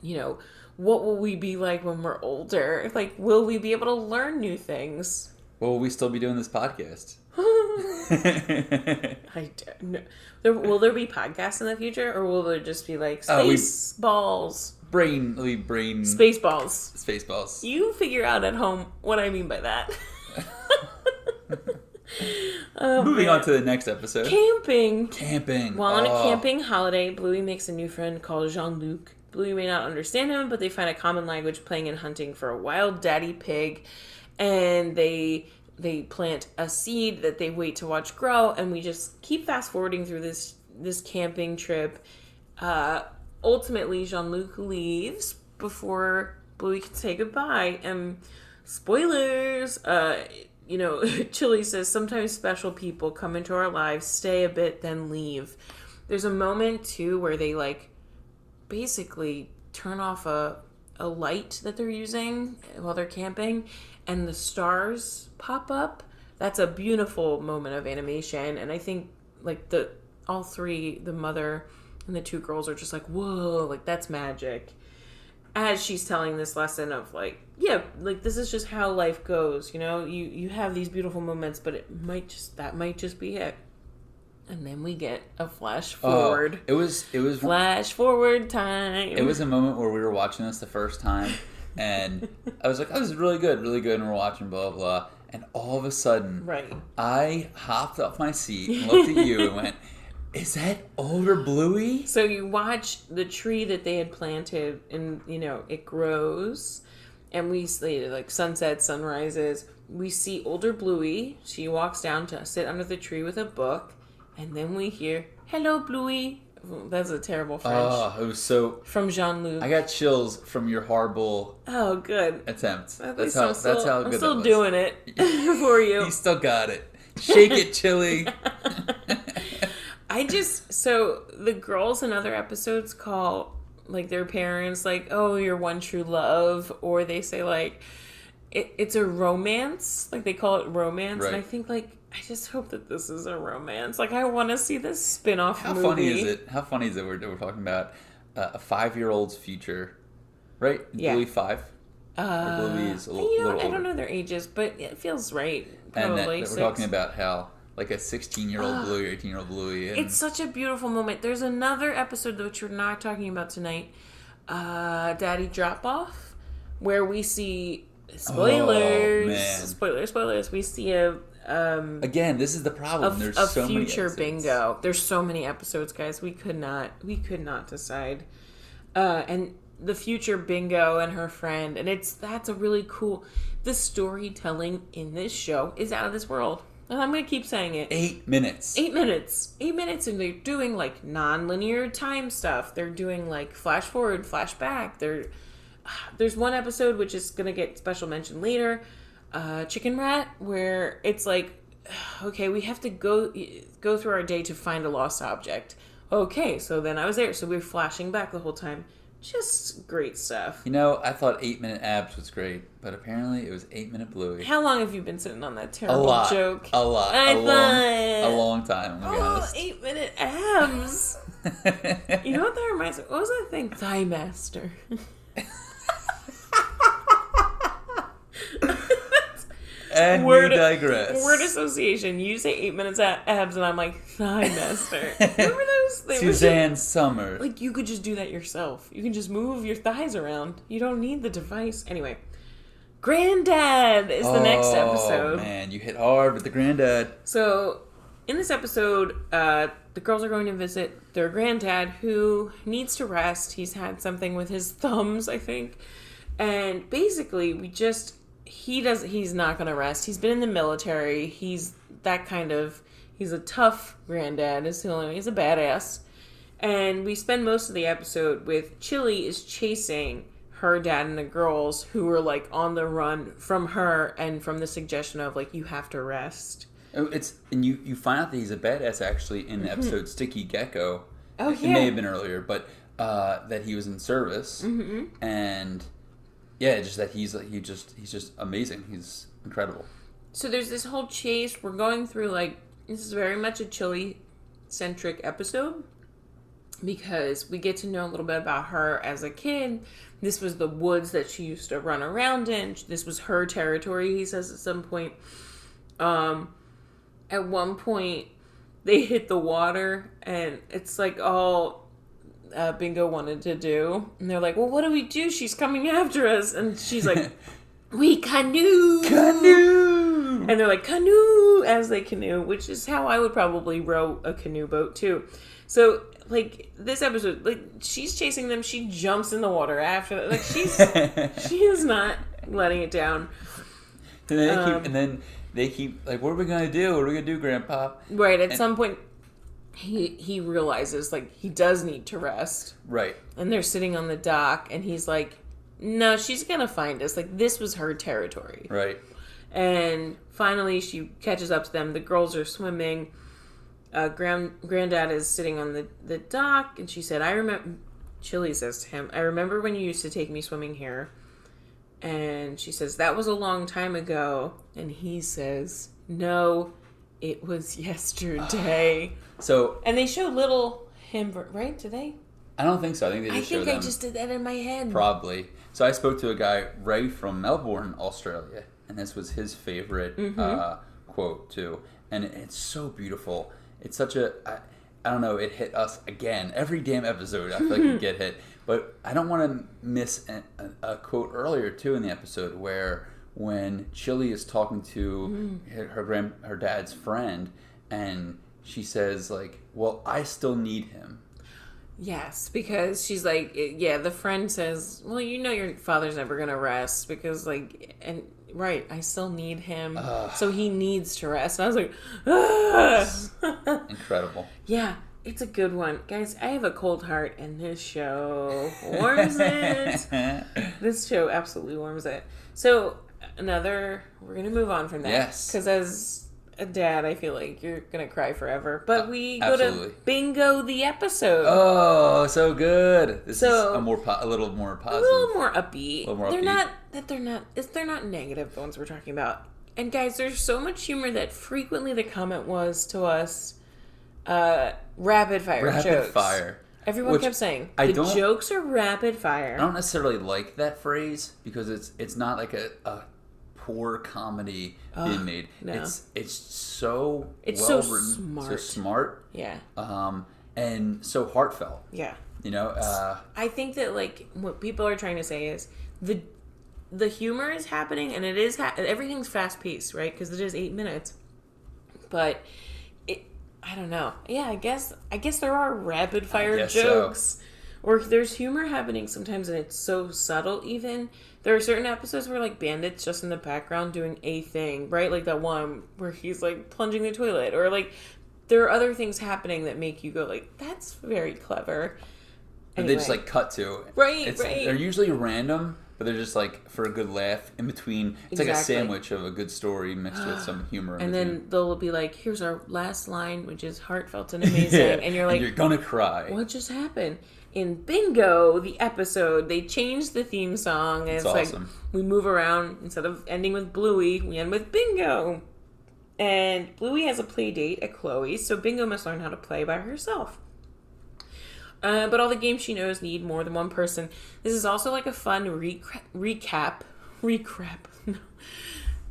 you know, what will we be like when we're older? Like, will we be able to learn new things? Well, will we still be doing this podcast? I don't know. There, will there be podcasts in the future, or will there just be like Uh, we- space balls, brain, we brain, space balls? space balls. You figure out at home what I mean by that. Oh, Moving man. on to the next episode. camping. Camping. While on a Oh. camping holiday, Bluey makes a new friend called Jean Luc. Bluey may not understand him, but they find a common language playing and hunting for a wild daddy pig, and they they plant a seed that they wait to watch grow, and we just keep fast forwarding through this this camping trip. Uh, ultimately, Jean Luc leaves before Bluey can say goodbye, and spoilers. Uh, you know, Chili says sometimes special people come into our lives, stay a bit, then leave. There's a moment too where they like basically turn off a a light that they're using while they're camping and the stars pop up. That's a beautiful moment of animation and I think like the all three, the mother and the two girls are just like, "Whoa, like that's magic." as she's telling this lesson of like yeah like this is just how life goes you know? You you have these beautiful moments but it might just that might just be it. And then we get a flash Oh, forward. it was it was flash forward time. It was a moment where we were watching this the first time, and I was like, "Oh, this is really good, really good," and we're watching blah blah, blah. and all of a sudden, right. I hopped off my seat and looked at you and went, "Is that older Bluey?" so you watch the tree that they had planted and you know it grows and we see like sunset sunrises we see older bluey she walks down to sit under the tree with a book and then we hear hello bluey that's a terrible french Oh, it was so. from jean-luc I got chills from your horrible oh good attempt. At That's how. I'm still, that's how I'm good still that was. doing it for you You still got it. Shake it, Chili. I just so the girls in other episodes call like their parents like oh your one true love or they say like it, it's a romance like they call it romance and I think like I just hope that this is a romance like I want to see this spin-off How movie funny is it? How funny is it? We're, we're talking about uh, a five-year-old's future, right? Yeah. Bluey five, uh, Bluey is a little- you know, little I don't know their ages but it feels right and probably that, that we're talking about how like a sixteen-year-old Bluey or eighteen-year-old Bluey. And It's such a beautiful moment. There's another episode which we're not talking about tonight, uh, Daddy Drop Off, where we see spoilers, Oh, man. spoilers, spoilers. We see a um, again, this is the problem. There's a so many future episodes. bingo. There's so many episodes, guys. We could not, we could not decide. Uh, and the future bingo and her friend, and it's that's a really cool. The storytelling in this show is out of this world. And I'm gonna keep saying it. Eight minutes. eight minutes. Eight minutes and they're doing like non-linear time stuff. They're doing like flash forward flash back. They're there's one episode which is gonna get special mention later uh chicken rat where it's like okay we have to go go through our day to find a lost object. Okay so then i was there. So we're flashing back the whole time Just great stuff. You know, I thought eight minute abs was great, but apparently it was eight minute bluey. How long have you been sitting on that A terrible lot, joke? a lot, I a long, thought- a long time. I'm Oh, honest. eight minute abs. You know what that reminds me? What was that thing? Thigh Master. and Word- we digress. Word association. You say eight minutes a- abs, and I'm like Thigh Master. Remember those? They Suzanne Somers. Like you could just do that yourself. You can just move your thighs around. You don't need the device. Anyway, Granddad is the next Oh, episode. man, you hit hard with the granddad. So, in this episode, uh, the girls are going to visit their granddad who needs to rest. He's had something with his thumbs, I think. And basically, we just he does he's not going to rest. He's been in the military. He's that kind of he's a tough granddad. Is the only he's a badass. And we spend most of the episode with Chili is chasing her dad and the girls who are like on the run from her and from the suggestion of like you have to rest. Oh, It's and you you find out that he's a badass actually in the episode Sticky Gecko. Mm-hmm. Oh, It may have been earlier, but uh, that he was in service, Mm-hmm. and yeah, just that he's he just he's just amazing. He's incredible. So there's this whole chase. We're going through like this is very much a chili centric episode because we get to know a little bit about her as a kid. This was the woods that she used to run around in. This was her territory, he says at some point. Um at one point they hit the water and it's like all uh, Bingo wanted to do. And they're like, Well what do we do? She's coming after us and she's like We canoe Canoe. and they're like canoe as they canoe, which is how I would probably row a canoe boat too. So like this episode, like she's chasing them, she jumps in the water after. Like she's she is not letting it down. And then, they Um, keep, and then they keep like, "What are we gonna do? What are we gonna do, Grandpa?" Right at some point, he he realizes like he does need to rest, Right. and they're sitting on the dock, and he's like, "No, she's gonna find us. Like this was her territory." Right. And finally, she catches up to them. The girls are swimming. Uh, grand granddad is sitting on the the dock, and she said, "I remember." Chili says to him, "I remember when you used to take me swimming here." And she says, "That was a long time ago." And he says, "No, it was yesterday." So and they show little him, right? Did they? I don't think so. I think they I just show think I them just did that in my head. probably. So I spoke to a guy right from Melbourne, Australia, and this was his favorite Mm-hmm. uh, quote too. And it's so beautiful. It's such a I, I don't know. It hit us again every damn episode. I feel like we get hit, but I don't want to miss a, a, a quote earlier too in the episode where when Chili is talking to Mm-hmm. her, her grand her dad's friend, and she says like, "Well, I still need him." Yes, because she's like, yeah, the friend says, well, you know, your father's never to rest because, like, and right, I still need him. So he needs to rest. And I was like, ah. Incredible. yeah, it's a good one. Guys, I have a cold heart, and this show warms it. This show absolutely warms it. So, another, we're to move on from that. Yes. Because as a dad, I feel like you're to cry forever. But we go absolutely. to bingo the episode. Oh, so good. This So- is a more po- a little more positive. a positive. little more upbeat. little more they're upbeat. not that they're not it's, they're not negative the ones we're talking about. And guys, there's so much humor that frequently the comment was to us uh rapid fire Rapid jokes. fire. Everyone Which kept saying I the don't- jokes are rapid fire. I don't necessarily like that phrase because it's it's not like a, a poor comedy being made. no. It's it's so It's well so written, so smart. smart, Yeah. um, and so heartfelt. Yeah. You know, uh, I think that like what people are trying to say is the the humor is happening and it is ha- everything's fast paced, right? Because it is eight minutes, but I don't know. Yeah, I guess I guess there are rapid fire guess so. jokes, or there's humor happening sometimes and it's so subtle. Even there are certain episodes where like Bandit's just in the background doing a thing, right? Like that one where he's like plunging the toilet, or like there are other things happening that make you go like, "That's very clever." that they just like cut to. Right, It's, right. They're usually random, but they're just like for a good laugh in between. It's like a sandwich of a good story mixed with some humor. And between. then they'll be like, "Here's our last line, which is heartfelt and amazing," and you're like, you're gonna cry. "What just happened?" in Bingo, the episode, they changed the theme song. And it's, It's awesome. like we move around instead of ending with Bluey, we end with Bingo. And Bluey has a play date at Chloe's, so Bingo must learn how to play by herself. Uh, but all the games she knows need more than one person. This is also like a fun recra- recap. Recap.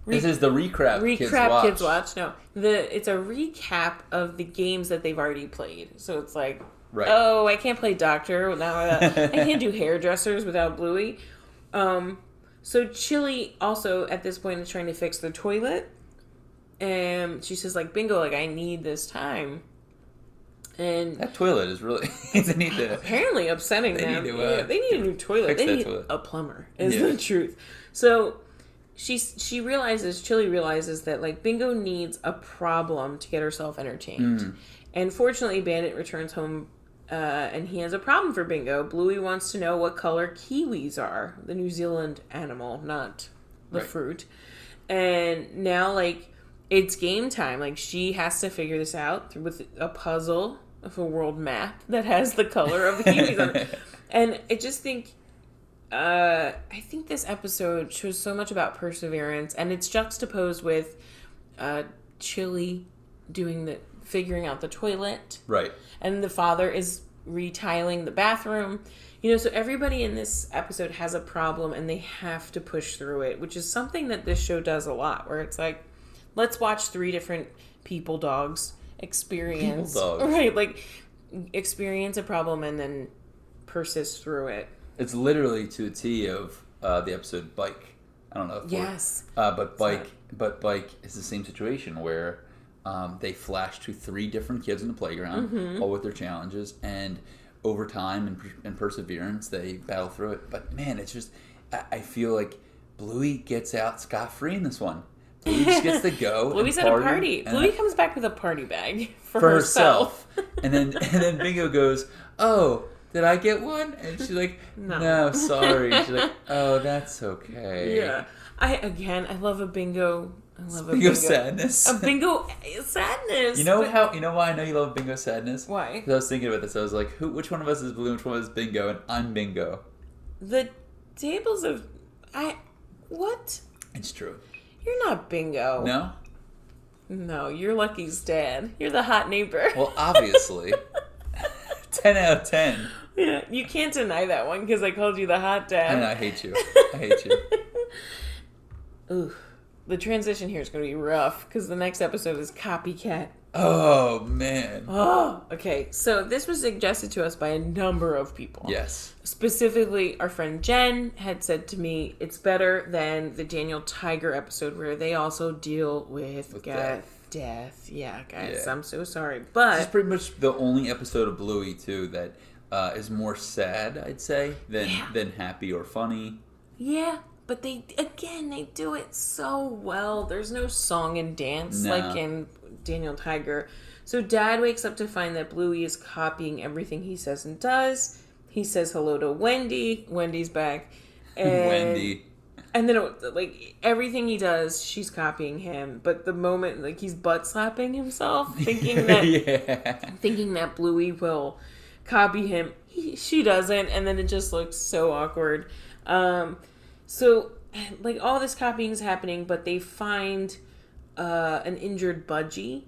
No. This is the recap. kids recap watch. kids watch. No, the it's a recap of the games that they've already played. So it's like, Right. oh, I can't play doctor now. I, I can't do hairdressers without Bluey. Um, so Chili also at this point is trying to fix the toilet, and she says like, "Bingo, like I need this time." And That toilet is really. they need to. apparently upsetting They them. need to, uh, yeah, they need a new toilet. They need toilet. a plumber. Is Yeah. the truth. So she she realizes Chili realizes that like Bingo needs a problem to get herself entertained, Hmm. and fortunately, Bandit returns home. Uh, and he has a problem for Bingo. Bluey wants to know what color kiwis are, the New Zealand animal, not the Right. fruit. And now, like, it's game time. Like, she has to figure this out with a puzzle of a world map that has the color of the kiwis on it. And I just think, uh, I think this episode shows so much about perseverance, and it's juxtaposed with uh, Chili doing the figuring out the toilet, Right. and the father is retiling the bathroom. You know, so everybody in this episode has a problem and they have to push through it, which is something that this show does a lot, where it's like, let's watch three different people dogs experience. Right, like experience a problem and then persist through it. It's literally to a T of uh, the episode Bike. I don't know. If Yes. Uh, but Bike, but Bike is the same situation where um, they flash to three different kids in the playground, Mm-hmm. all with their challenges, and over time and, and perseverance, they battle through it. But man, it's just I, I feel like Bluey gets out scot free in this one. Bluey just gets to go. Bluey's and at a party. Bluey comes back with a party bag for, for herself. herself. and then and then Bingo goes, "Oh, did I get one?" And she's like, No. "No, sorry." She's like, "Oh, that's okay." Yeah. I again I love a bingo. I love a Bingo bingo. sadness. A bingo sadness. You know but- how you know why I know you love bingo sadness? Why? Because I was thinking about this. I was like, who? Which one of us is blue? Which one of us is bingo? And I'm bingo. The tables of I what? It's true. You're not bingo. No. No, you're Lucky's dad. You're the hot neighbor. Well, obviously, ten out of ten. yeah, you can't deny that one because I called you the hot dad. And I hate you. I hate you. Ooh, the transition here is going to be rough because the next episode is copycat. Oh man. Oh, okay. So this was suggested to us by a number of people. Yes. Specifically, our friend Jen had said to me, it's better than the Daniel Tiger episode where they also deal with, With death. death. Yeah, guys, Yeah. I'm so sorry. But pretty much the only episode of Bluey too that uh, is more sad, I'd say, than Yeah. than happy or funny. yeah, but they again they do it so well. There's no song and dance No. like in Daniel Tiger. So Dad wakes up to find that Bluey is copying everything he says and does. He says hello to Wendy. Wendy's back. And Wendy. And then, it- like everything he does, she's copying him. But the moment, like he's butt slapping himself, thinking that yeah. thinking that Bluey will copy him, he, she doesn't, and then it just looks so awkward. Um, so, like all this copying is happening, but they find uh, an injured budgie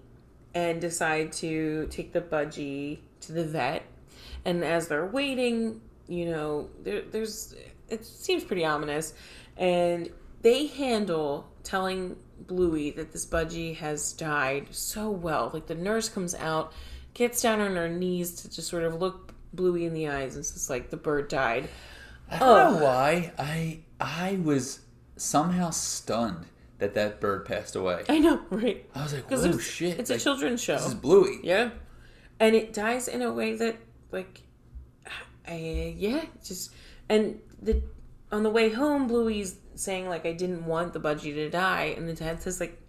and decide to take the budgie to the vet. And as they're waiting, you know, there, there's it seems pretty ominous, and they handle telling Bluey that this budgie has died so well. Like the nurse comes out, gets down on her knees to just sort of look Bluey in the eyes and says like the bird died. I don't know why. I I was somehow stunned that that bird passed away. I know, right? I was like, "Oh it's, shit!" it's like, a children's show. This is Bluey. Yeah. And it dies in a way that, like, I, yeah, just, and the, on the way home, Bluey's saying, like, I didn't want the budgie to die. And the dad says, like,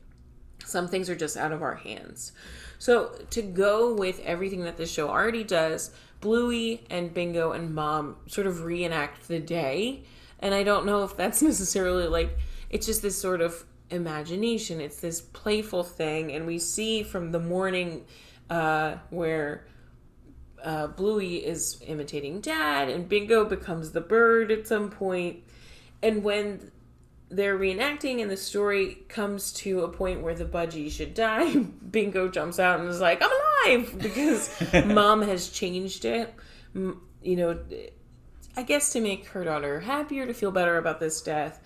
some things are just out of our hands. So to go with everything that this show already does, Bluey and Bingo and Mom sort of reenact the day. And I don't know if that's necessarily like, it's just this sort of imagination. It's this playful thing. And we see from the morning uh, where uh, Bluey is imitating dad, and Bingo becomes the bird at some point. And when they're reenacting and the story comes to a point where the budgie should die, Bingo jumps out and is like, I'm alive! Because mom has changed it you know, I guess to make her daughter happier, to feel better about this death.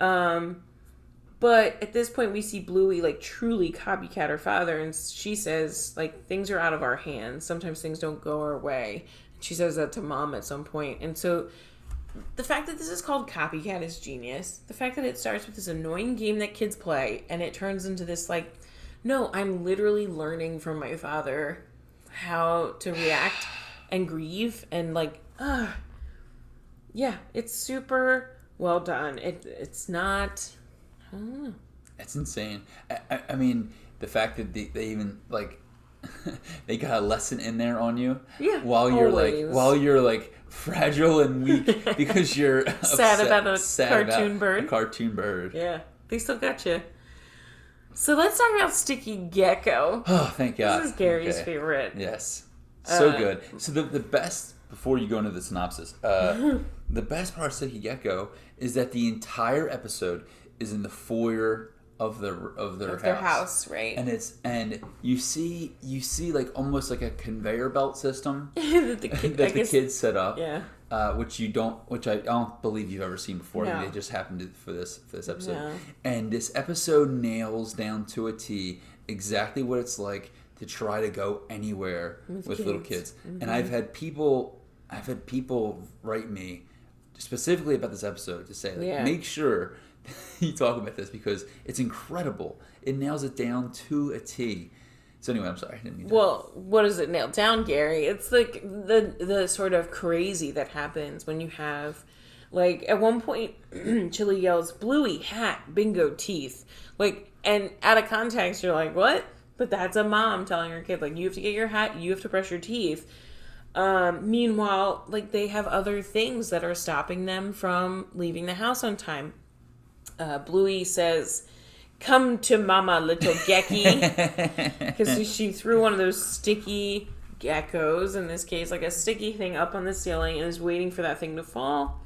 Um, but at this point, we see Bluey like truly copycat her father, and she says like things are out of our hands. Sometimes things don't go our way. She says that to mom at some point, and so the fact that this is called copycat is genius. The fact that it starts with this annoying game that kids play, and it turns into this like, no, I'm literally learning from my father how to react and grieve and like, ah, yeah, it's super well done. It it's not. I don't know. It's insane. I, I, I mean, the fact that they, they even like they got a lesson in there on you. Yeah, While you're always. like while you're like fragile and weak because you're Sad upset- about a sad cartoon about bird. A cartoon bird. Yeah, they still got you. So let's talk about Sticky Gecko. Oh, thank God. This is Gary's Okay. favorite. Yes. So Uh, good. So the the best before you go into the synopsis, uh, the best part of Sticky Gecko is that the entire episode is in the foyer of the of their Of house. their house, right? And it's and you see you see like almost like a conveyor belt system that the, kid, that the guess, kids set up. Yeah. Uh, which you don't, which I, I don't believe you've ever seen before. I No. They just happened to, for this for this episode, No. and this episode nails down to a T exactly what it's like to try to go anywhere with, With little kids. kids. And I've had people, I've had people write me specifically about this episode to say, like, Yeah. make sure you talk about this because it's incredible. It nails it down to a T. So anyway, I'm sorry. I didn't mean to- Well, what does it nail down, Gary? It's like the the sort of crazy that happens when you have, like, at one point, Chili yells, "Bluey hat, bingo teeth," like, and out of context, you're like, "What?" But that's a mom telling her kid, like, "You have to get your hat, you have to brush your teeth." Um, meanwhile, like, they have other things that are stopping them from leaving the house on time. Uh, Bluey says, "Come to mama, little gecky." because she threw one of those sticky geckos in this case like a sticky thing up on the ceiling and is waiting for that thing to fall.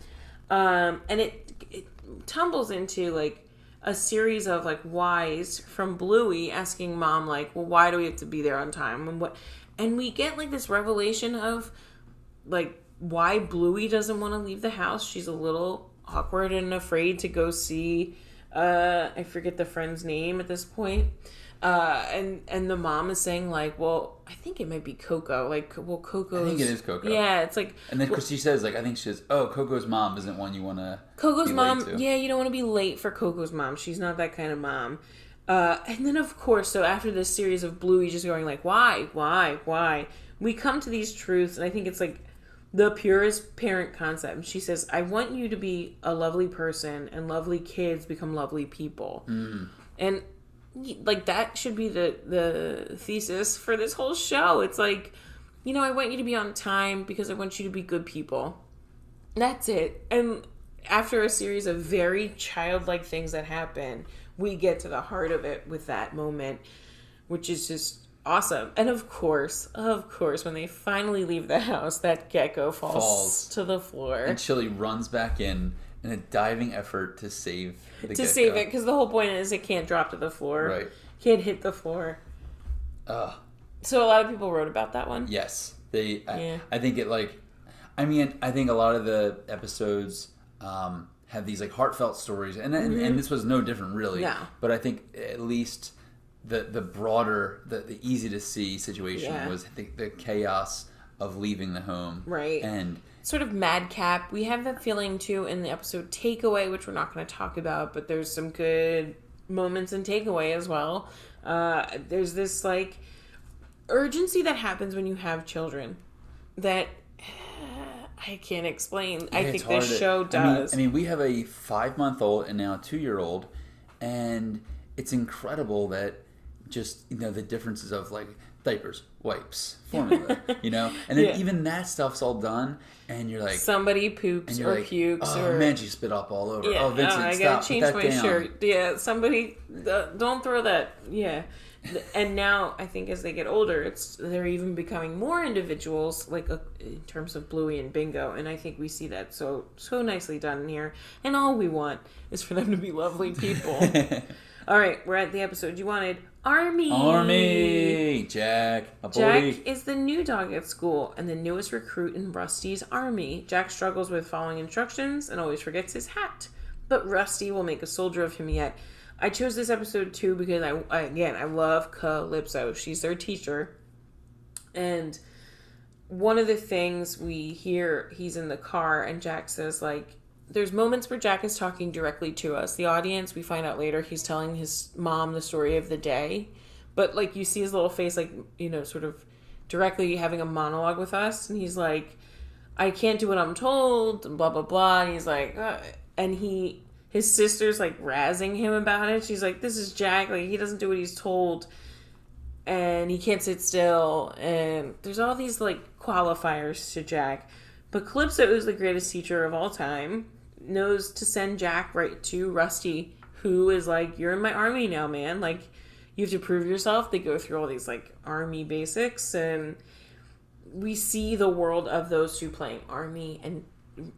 Um, and it, it tumbles into like a series of like whys from bluey asking mom like well why do we have to be there on time? And what and we get like this revelation of like why bluey doesn't want to leave the house. She's a little awkward and afraid to go see uh i forget the friend's name at this point uh and and the mom is saying like well i think it might be coco like well coco I think it is Coco. yeah it's like and then because she says like I think she says, "Oh, Coco's mom isn't one you want to." Coco's mom, yeah, you don't want to be late for Coco's mom. She's not that kind of mom. Uh, and then, of course, so after this series of Bluey just going like, why, why, why, we come to these truths, and I think it's like the purest parent concept. She says, I want you to be a lovely person, and lovely kids become lovely people. Mm. And like that should be the the thesis for this whole show. It's like, you know, I want you to be on time because I want you to be good people. That's it. And after a series of very childlike things that happen, we get to the heart of it with that moment, which is just awesome. And of course, of course, when they finally leave the house, that gecko falls, Falls. to the floor. And Chili runs back in in a diving effort to save the to gecko. save it, because the whole point is it can't drop to the floor. Right. Can't hit the floor. Ugh. So a lot of people wrote about that one. Yes, they. I, Yeah. I think it like. I mean, I think a lot of the episodes um, have these like heartfelt stories, and and, and this was no different, really. No. But I think at least the the broader, the, the easy to see situation Yeah. was the, the chaos of leaving the home, Right. And sort of madcap. We have that feeling too in the episode Takeaway, which we're not going to talk about, but there's some good moments in Takeaway as well. Uh, there's this like urgency that happens when you have children that I can't explain. I think this to- show I mean- does. I mean, we have a five month old and now a two year old, and it's incredible that just you know the differences of like diapers, wipes, formula, you know, and then Yeah. even that stuff's all done, and you're like, Somebody poops and you're or like, pukes oh or man, she spit up all over. Yeah, oh, Vincent, I gotta change my down. shirt. Yeah, somebody, uh, don't throw that. Yeah, and now I think as they get older, it's they're even becoming more individuals, like uh, in terms of Bluey and Bingo, and I think we see that so so nicely done here. And all we want is for them to be lovely people. all right, we're at the episode you wanted. Army. Army, Jack, a boy. Jack is the new dog at school and the newest recruit in Rusty's army. Jack struggles with following instructions and always forgets his hat, but Rusty will make a soldier of him yet. I chose this episode too because I, I again I love Calypso. She's their teacher, and one of the things we hear he's in the car and Jack says like there's moments where Jack is talking directly to us, the audience. We find out later he's telling his mom the story of the day, but like you see his little face, like you know, sort of directly having a monologue with us, and he's like, "I can't do what I'm told," and blah blah blah. And he's like, uh, and he his sister's like razzing him about it. She's like, "This is Jack. Like he doesn't do what he's told." And he can't sit still, and there's all these like qualifiers to Jack. But Calypso is the greatest teacher of all time knows to send Jack right to Rusty, who is like, You're in my army now, man. Like, you have to prove yourself. They go through all these like army basics, and we see the world of those two playing army, and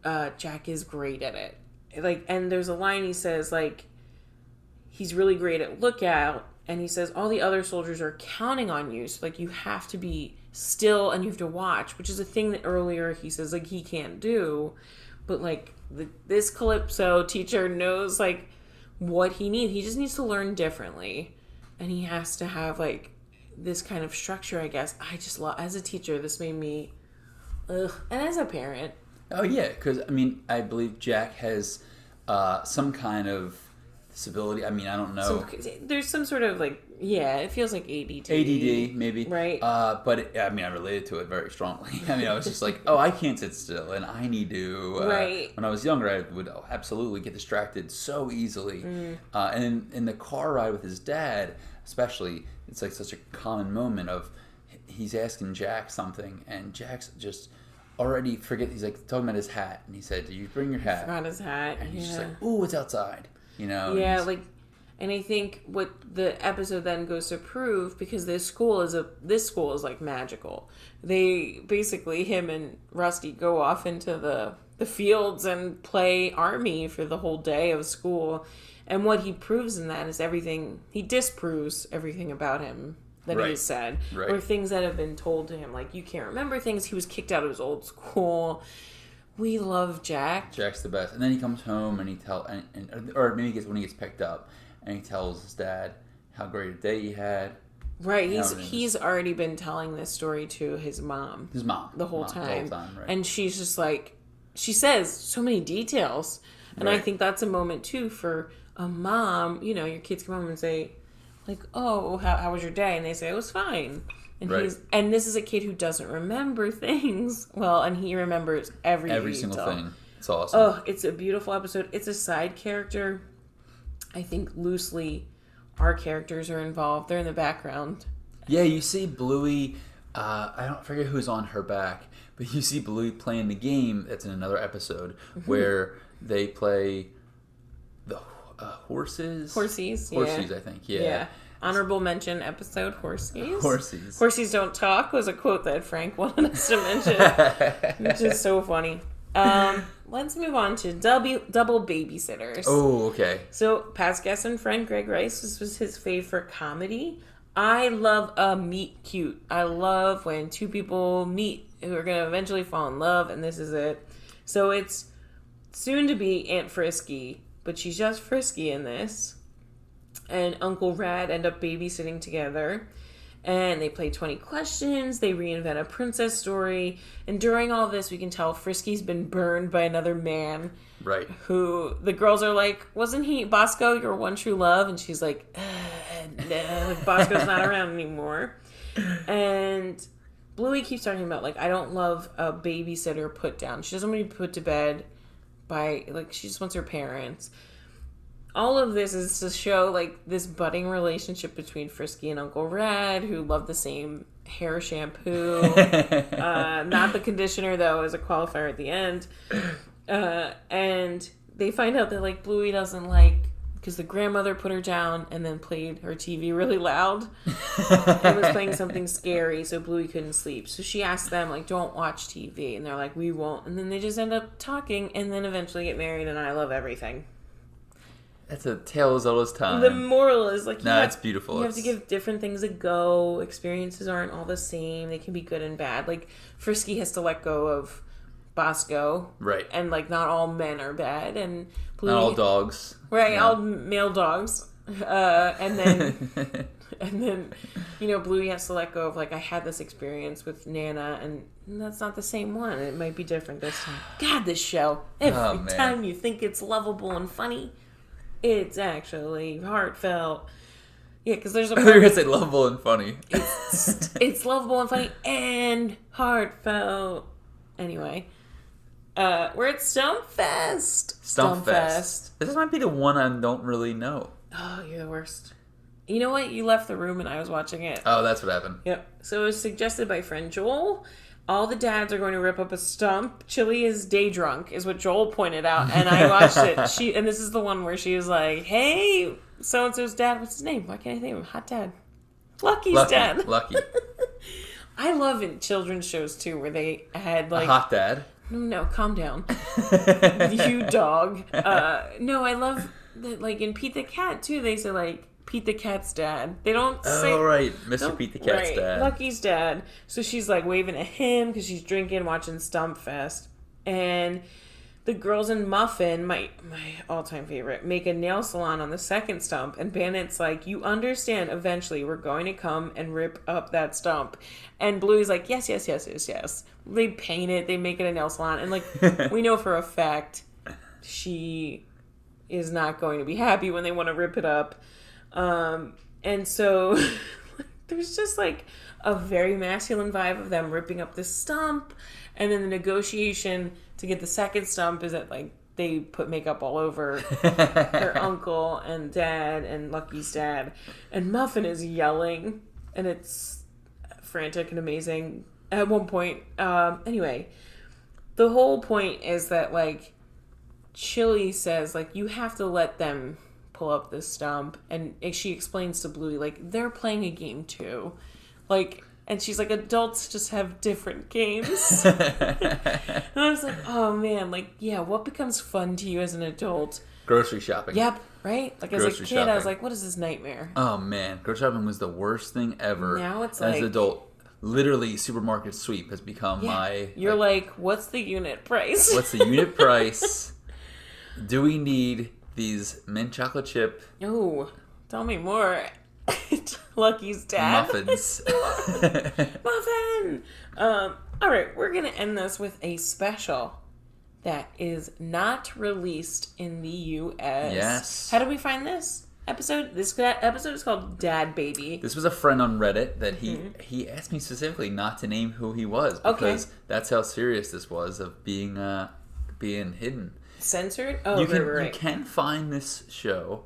uh, Jack is great at it. Like, and there's a line he says, like, he's really great at lookout, and he says, All the other soldiers are counting on you. So, like, you have to be still and you have to watch, which is a thing that earlier he says, like, he can't do. But, like, the, this Calypso teacher knows like what he needs. He just needs to learn differently, and he has to have like this kind of structure. I guess I just love as a teacher. This made me, ugh, and as a parent. Oh yeah, because I mean, I believe Jack has uh, some kind of disability. I mean, I don't know. So, there's some sort of like yeah, it feels like ADD. ADD, maybe. Right. Uh, but it, I mean, I related to it very strongly. I mean, I was just like, oh, I can't sit still, and I need to. Uh, right. When I was younger, I would absolutely get distracted so easily. Mm. Uh, and in, in the car ride with his dad, especially, it's like such a common moment of he's asking Jack something, and Jack's just already forget. He's like talking about his hat, and he said, "Do you bring your hat?" Forgot his hat. And he's yeah. just like, "Ooh, it's outside." You know. Yeah, like and I think what the episode then goes to prove, because this school is a this school is like magical. They basically him and Rusty go off into the the fields and play army for the whole day of school. And what he proves in that is everything he disproves everything about him that Right. he said. Right. Or things that have been told to him. Like you can't remember things. He was kicked out of his old school. We love Jack. Jack's the best. And then he comes home and he tell and, and or maybe he gets when he gets picked up and he tells his dad how great a day he had. Right. He's he's already been telling this story to his mom. His mom the whole Mom, time. right? And she's just like, she says so many details. And I think that's a moment too for a mom. You know, your kids come home and say, like, oh, how, how was your day? And they say, it was fine. And Right. he's and this is a kid who doesn't remember things well, and he remembers every Every single thing. It's awesome. Oh, it's a beautiful episode. It's a side character. I think loosely, our characters are involved. They're in the background. Yeah, you see Bluey. Uh, I don't forget who's on her back, but you see Bluey playing the game. That's in another episode Mm-hmm. where they play the uh, horses. Horsies, yeah. Horsies, I think. Yeah. Yeah. Honorable mention episode Horsies. Horsies. Horsies don't talk was a quote that Frank wanted us to mention, which is so funny. Um, let's move on to double double babysitters. oh, okay. So past guest and friend Greg Rice this was his favorite comedy. I love a meet cute. I love when two people meet who are gonna eventually fall in love, and this is it. So it's soon to be Aunt Frisky, but she's just Frisky in this. And Uncle Rad end up babysitting together. And they play 20 questions. They reinvent a princess story. And during all this, we can tell Frisky's been burned by another man Right. who the girls are like, wasn't he Bosco your one true love? And she's like, uh, no, Bosco's not around anymore. And Bluey keeps talking about like, I don't love a babysitter put down. She doesn't want to be put to bed by like she just wants her parents. All of this is to show like this budding relationship between Frisky and Uncle Red, who love the same hair shampoo. uh, not the conditioner though, as a qualifier at the end. Uh, and they find out that like Bluey doesn't like because the grandmother put her down and then played her TV really loud it was playing something scary, so Bluey couldn't sleep. So she asked them like, "Don't watch TV," and they're like, "We won't." And then they just end up talking, and then eventually get married. And I love everything. That's a tale as old as time. The moral is like, have- it's beautiful. You have to give different things a go. Experiences aren't all the same. They can be good and bad. Like Frisky has to let go of Bosco, right. and like not all men are bad, and Bluey, Not all dogs. right? All male dogs, uh, and then and then you know Bluey has to let go of like I had this experience with Nana, and that's not the same one. It might be different this time. God, this show every Oh, time you think it's lovable and funny, it's actually heartfelt. Yeah, because there's a I thought you were gonna say lovable and funny. it's, it's lovable and funny and heartfelt. Anyway, uh, we're at Stumpfest. Stumpfest. This might be the one I don't really know. Oh, you're the worst. You know what? You left the room and I was watching it. Oh, that's what happened. Yep. So it was suggested by friend Joel. All the dads are going to rip up a stump. Chili is day drunk, is what Joel pointed out, and I watched it. She and this is the one where she was like, "Hey, so and so's dad. What's his name? Why can't I think of him? Hot Dad. Lucky's Lucky. dad. Lucky. I love in children's shows too, where they had like, Hot dad. no, no, calm down, you dog. Uh, no, I love that. Like in Pete the Cat too, they say like Pete the Cat's dad. They don't oh, say Oh, right. Mr. Pete the Cat's Right. dad. Lucky's dad. So she's like waving at him because she's drinking, watching Stump Fest, and the girls in Muffin, my my all time favorite, make a nail salon on the second stump, and Bandit's like, "You understand? Eventually, we're going to come and rip up that stump." And Bluey's like, "Yes, yes, yes, yes, yes." They paint it, they make it a nail salon, and like we know for a fact, she is not going to be happy when they want to rip it up. Um, and so there's just like a very masculine vibe of them ripping up the stump. And then the negotiation to get the second stump is that like they put makeup all over their uncle and dad and Lucky's dad. And Muffin is yelling and it's frantic and amazing at one point. Um, anyway, the whole point is that like Chili says like you have to let them pull up this stump, and she explains to Bluey like they're playing a game too, like. And she's like, adults just have different games. and I was like, oh man, like, yeah, what becomes fun to you as an adult? Grocery shopping. Yep, right? Like, as a Grocery kid, I was like, what is this nightmare? Oh man, grocery shopping was the worst thing ever. Now it's as like- an adult. Literally, supermarket sweep has become Yeah. my. You're like, what's the unit price? what's the unit price? Do we need these mint chocolate chip Oh, tell me more. Lucky's dad. muffins? Muffin. Um, all right, we're gonna end this with a special that is not released in the U.S. Yes. How do we find this episode? This episode is called Dad Baby. This was a friend on Reddit that he he asked me specifically not to name who he was Mm-hmm. Okay. because that's how serious this was of being uh being hidden. Censored. Oh, you right, can right, you can find this show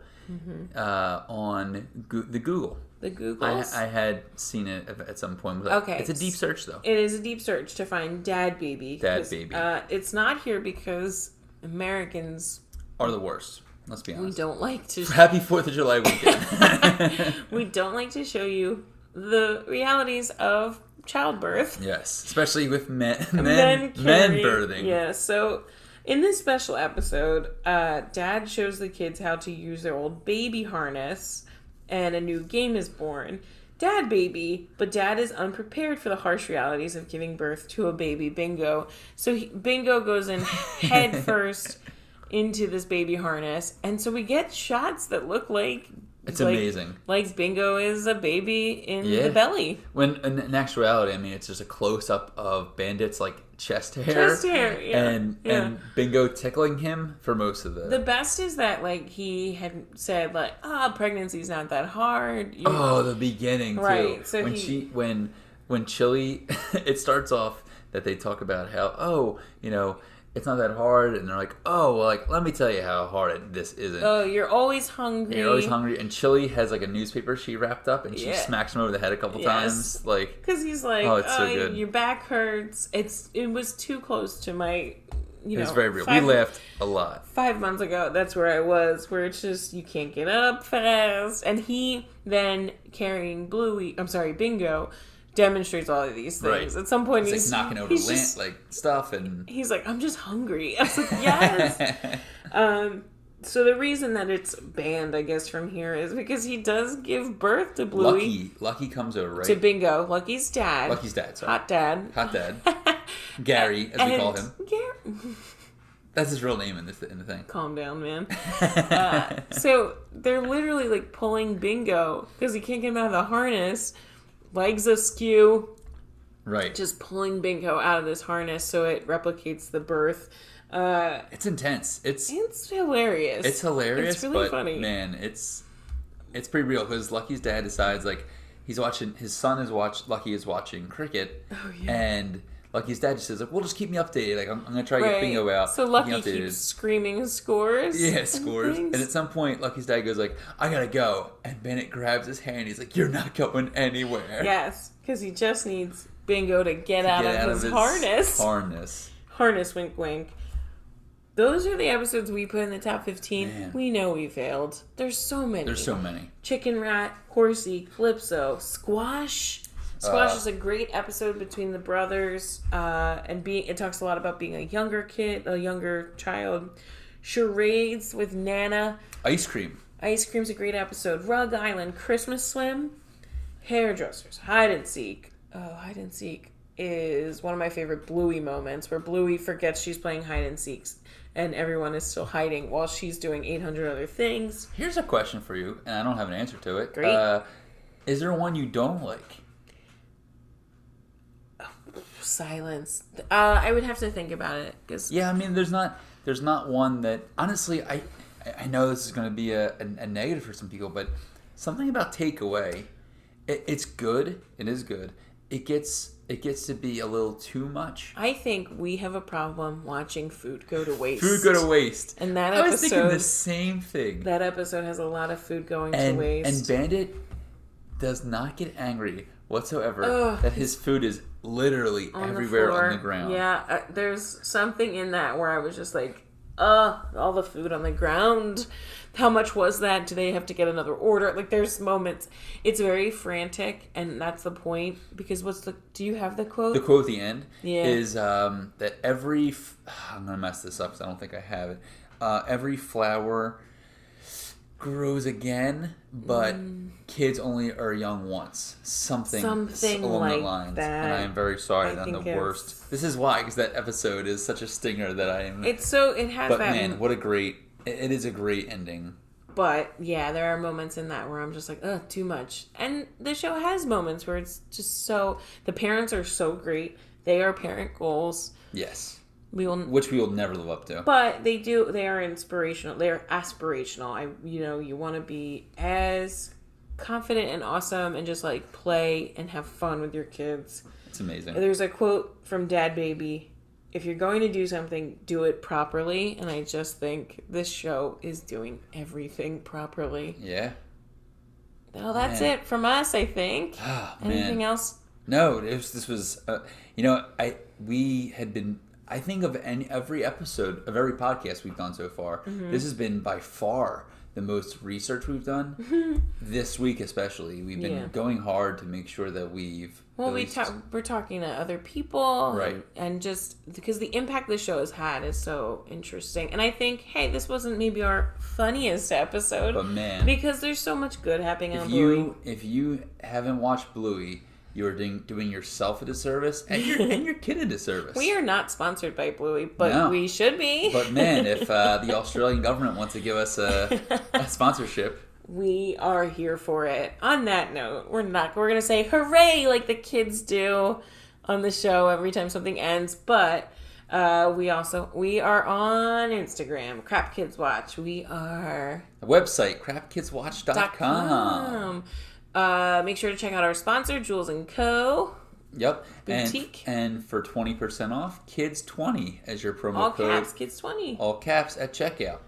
uh, on Go- the Google. The I, I had seen it at- some point. Okay. it's a deep search though. it is a deep search to find Dad Baby. Dad Baby. Uh, it's not here because Americans Are the worst. Let's be honest. we don't like to Happy Fourth of July weekend. we don't like to show you the realities of childbirth. yes, especially with men men men men, birthing. Yeah, so in this special episode, uh, Dad shows the kids how to use their old baby harness, and a new game is born. Dad baby, but Dad is unprepared for the harsh realities of giving birth to a baby Bingo. So he, Bingo goes in head first into this baby harness, and so we get shots that look like It's like- amazing. Like Bingo is a baby in Yeah. the belly. When in, in actuality, I mean, it's just a close up of Bandit's like chest hair, Chest hair, yeah, and yeah. and Bingo tickling him for most of the. The best is that like he had said like ah pregnancy's not that hard. You oh, the beginning too. Right, so when he- she when when Chili, it starts off that they talk about how oh you know it's not that hard, and they're like oh well like let me tell you how hard it, this isn't. Oh, you're always hungry. You're always hungry, and Chili has like a newspaper she wrapped up, and she Yeah. smacks him over the head a couple Yes. times. Like Because he's like, Oh, oh, it's so good. your back hurts. It's it was too close to my you It know, was very real. five- we laughed a lot. five months ago, that's where I was, where it's just you can't get up fast. And he then carrying Bluey, I'm sorry, Bingo, demonstrates all of these things. Right. At some point, He's he's, like knocking over he's just- like stuff and he's like, I'm just hungry. I was like, yes. um, so the reason that it's banned, I guess, from here is because he does give birth to Bluey Lucky Lucky comes over, right? to Bingo, Lucky's dad, Lucky's dad, sorry. hot dad, Hot dad. Gary, as we call him. Gar- That's his real name in this in the thing. Calm down, man. Uh, so they're literally like pulling Bingo because he can't get him out of the harness. Legs askew, right. just pulling Bingo out of this harness so it replicates the birth. Uh, It's intense. It's it's hilarious. it's hilarious, It's really but funny. man, it's it's pretty real because Lucky's dad decides like he's watching his son is watch Lucky is watching cricket, Oh, yeah. and Lucky's dad just says like, "Well, just keep me updated. Like I'm, I'm gonna try to get Bingo out." So Lucky updated." keeps screaming scores. Yeah, scores. And things. at some point, Lucky's dad goes like, "I gotta go," and Bandit grabs his hand. He's like, "You're not going anywhere." Yes, because he just needs Bingo to get, out, Get of his harness. Harness. harness wink wink those are the episodes we put in the top 15 Man. we know we failed there's so many There's so many. chicken rat horsey calypso squash squash Uh, is a great episode between the brothers uh, and being it talks a lot about being a younger kid a younger child charades with nana Ice cream. ice cream's a great episode rug island christmas swim hairdressers hide and seek oh hide and seek is one of my favorite bluey moments where bluey forgets she's playing hide and seeks and everyone is still hiding while she's doing 800 other things Here's a question for you, and I don't have an answer to it. Great. Uh, is there one you don't like? Silence uh, i would have to think about it because Yeah, I mean, there's not there's not one that honestly I I know this is going to be a, a, a negative for some people, but something about takeaway, it, it's good. It is good. It gets it gets to be a little too much. i think we have a problem watching food go to waste Food go to waste. and that I was thinking episode the same thing. that episode has a lot of food going and to waste and Bandit does not get angry whatsoever Ugh. that his food is literally on the everywhere on the ground. Yeah, uh, there's something in that where I was just like, uh, all the food on the ground. How much was that? Do they have to get another order? Like, there's moments. It's very frantic, and that's the point. Because what's the? Do you have the quote? The quote at the end Yeah. is um, that every f- I'm gonna mess this up because I don't think I have it. Uh, every flower grows again, but kids only are young once. Something, Mm. Something along like the lines. that. And I am very sorry I'm the worst. This is why, because that episode is such a stinger that I am. it's so it has but that. man, what a great! It, it is a great ending. But yeah, there are moments in that where I'm just like, ugh, too much. And the show has moments where it's just so. The parents are so great. They are parent goals. Yes, We will which we will never live up to. but they do they are inspirational they're aspirational i you know you want to be as confident and awesome and just like play and have fun with your kids It's amazing. there's a quote from dad baby if you're going to do something do it properly and i just think this show is doing everything properly Yeah. well that's Man. it from us i think Ah, anything man. else No, was, this was, uh, you know, I we had been. I think of any every episode of every podcast we've done so far. Mm-hmm. This has been by far the most research we've done. this week, especially, we've been Yeah. going hard to make sure that we've. Well, we least- talk, we're talking to other people, Right. And, and just because the impact the show has had is so interesting, and I think, hey, this wasn't maybe our funniest episode, But man, because there's so much good happening if on you Bluey. if you haven't watched Bluey, you are doing, doing yourself a disservice and your and your kid a disservice. We are not sponsored by Bluey, but No. we should be. But man, if uh, the Australian government wants to give us a, a sponsorship, we are here for it. On that note, we're not. We're gonna say hooray like the kids do on the show every time something ends, but. Uh, we also we are on Instagram, Crap Kids Watch. We are the website crapkidswatch.com. Uh, make sure to check out our sponsor, Jules and Co. Yep. Boutique. And, and for 20% off, kids20 as your promo All code. caps, kids twenty. All caps at checkout.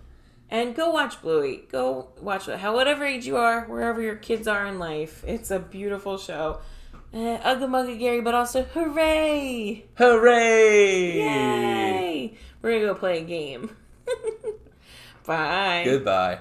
And go watch Bluey. Go watch. How whatever age you are, wherever your kids are in life, it's a beautiful show. Uh, Ugga Mugga Gary, but also hooray! Hooray! Yay! We're gonna go play a game. Bye. Goodbye.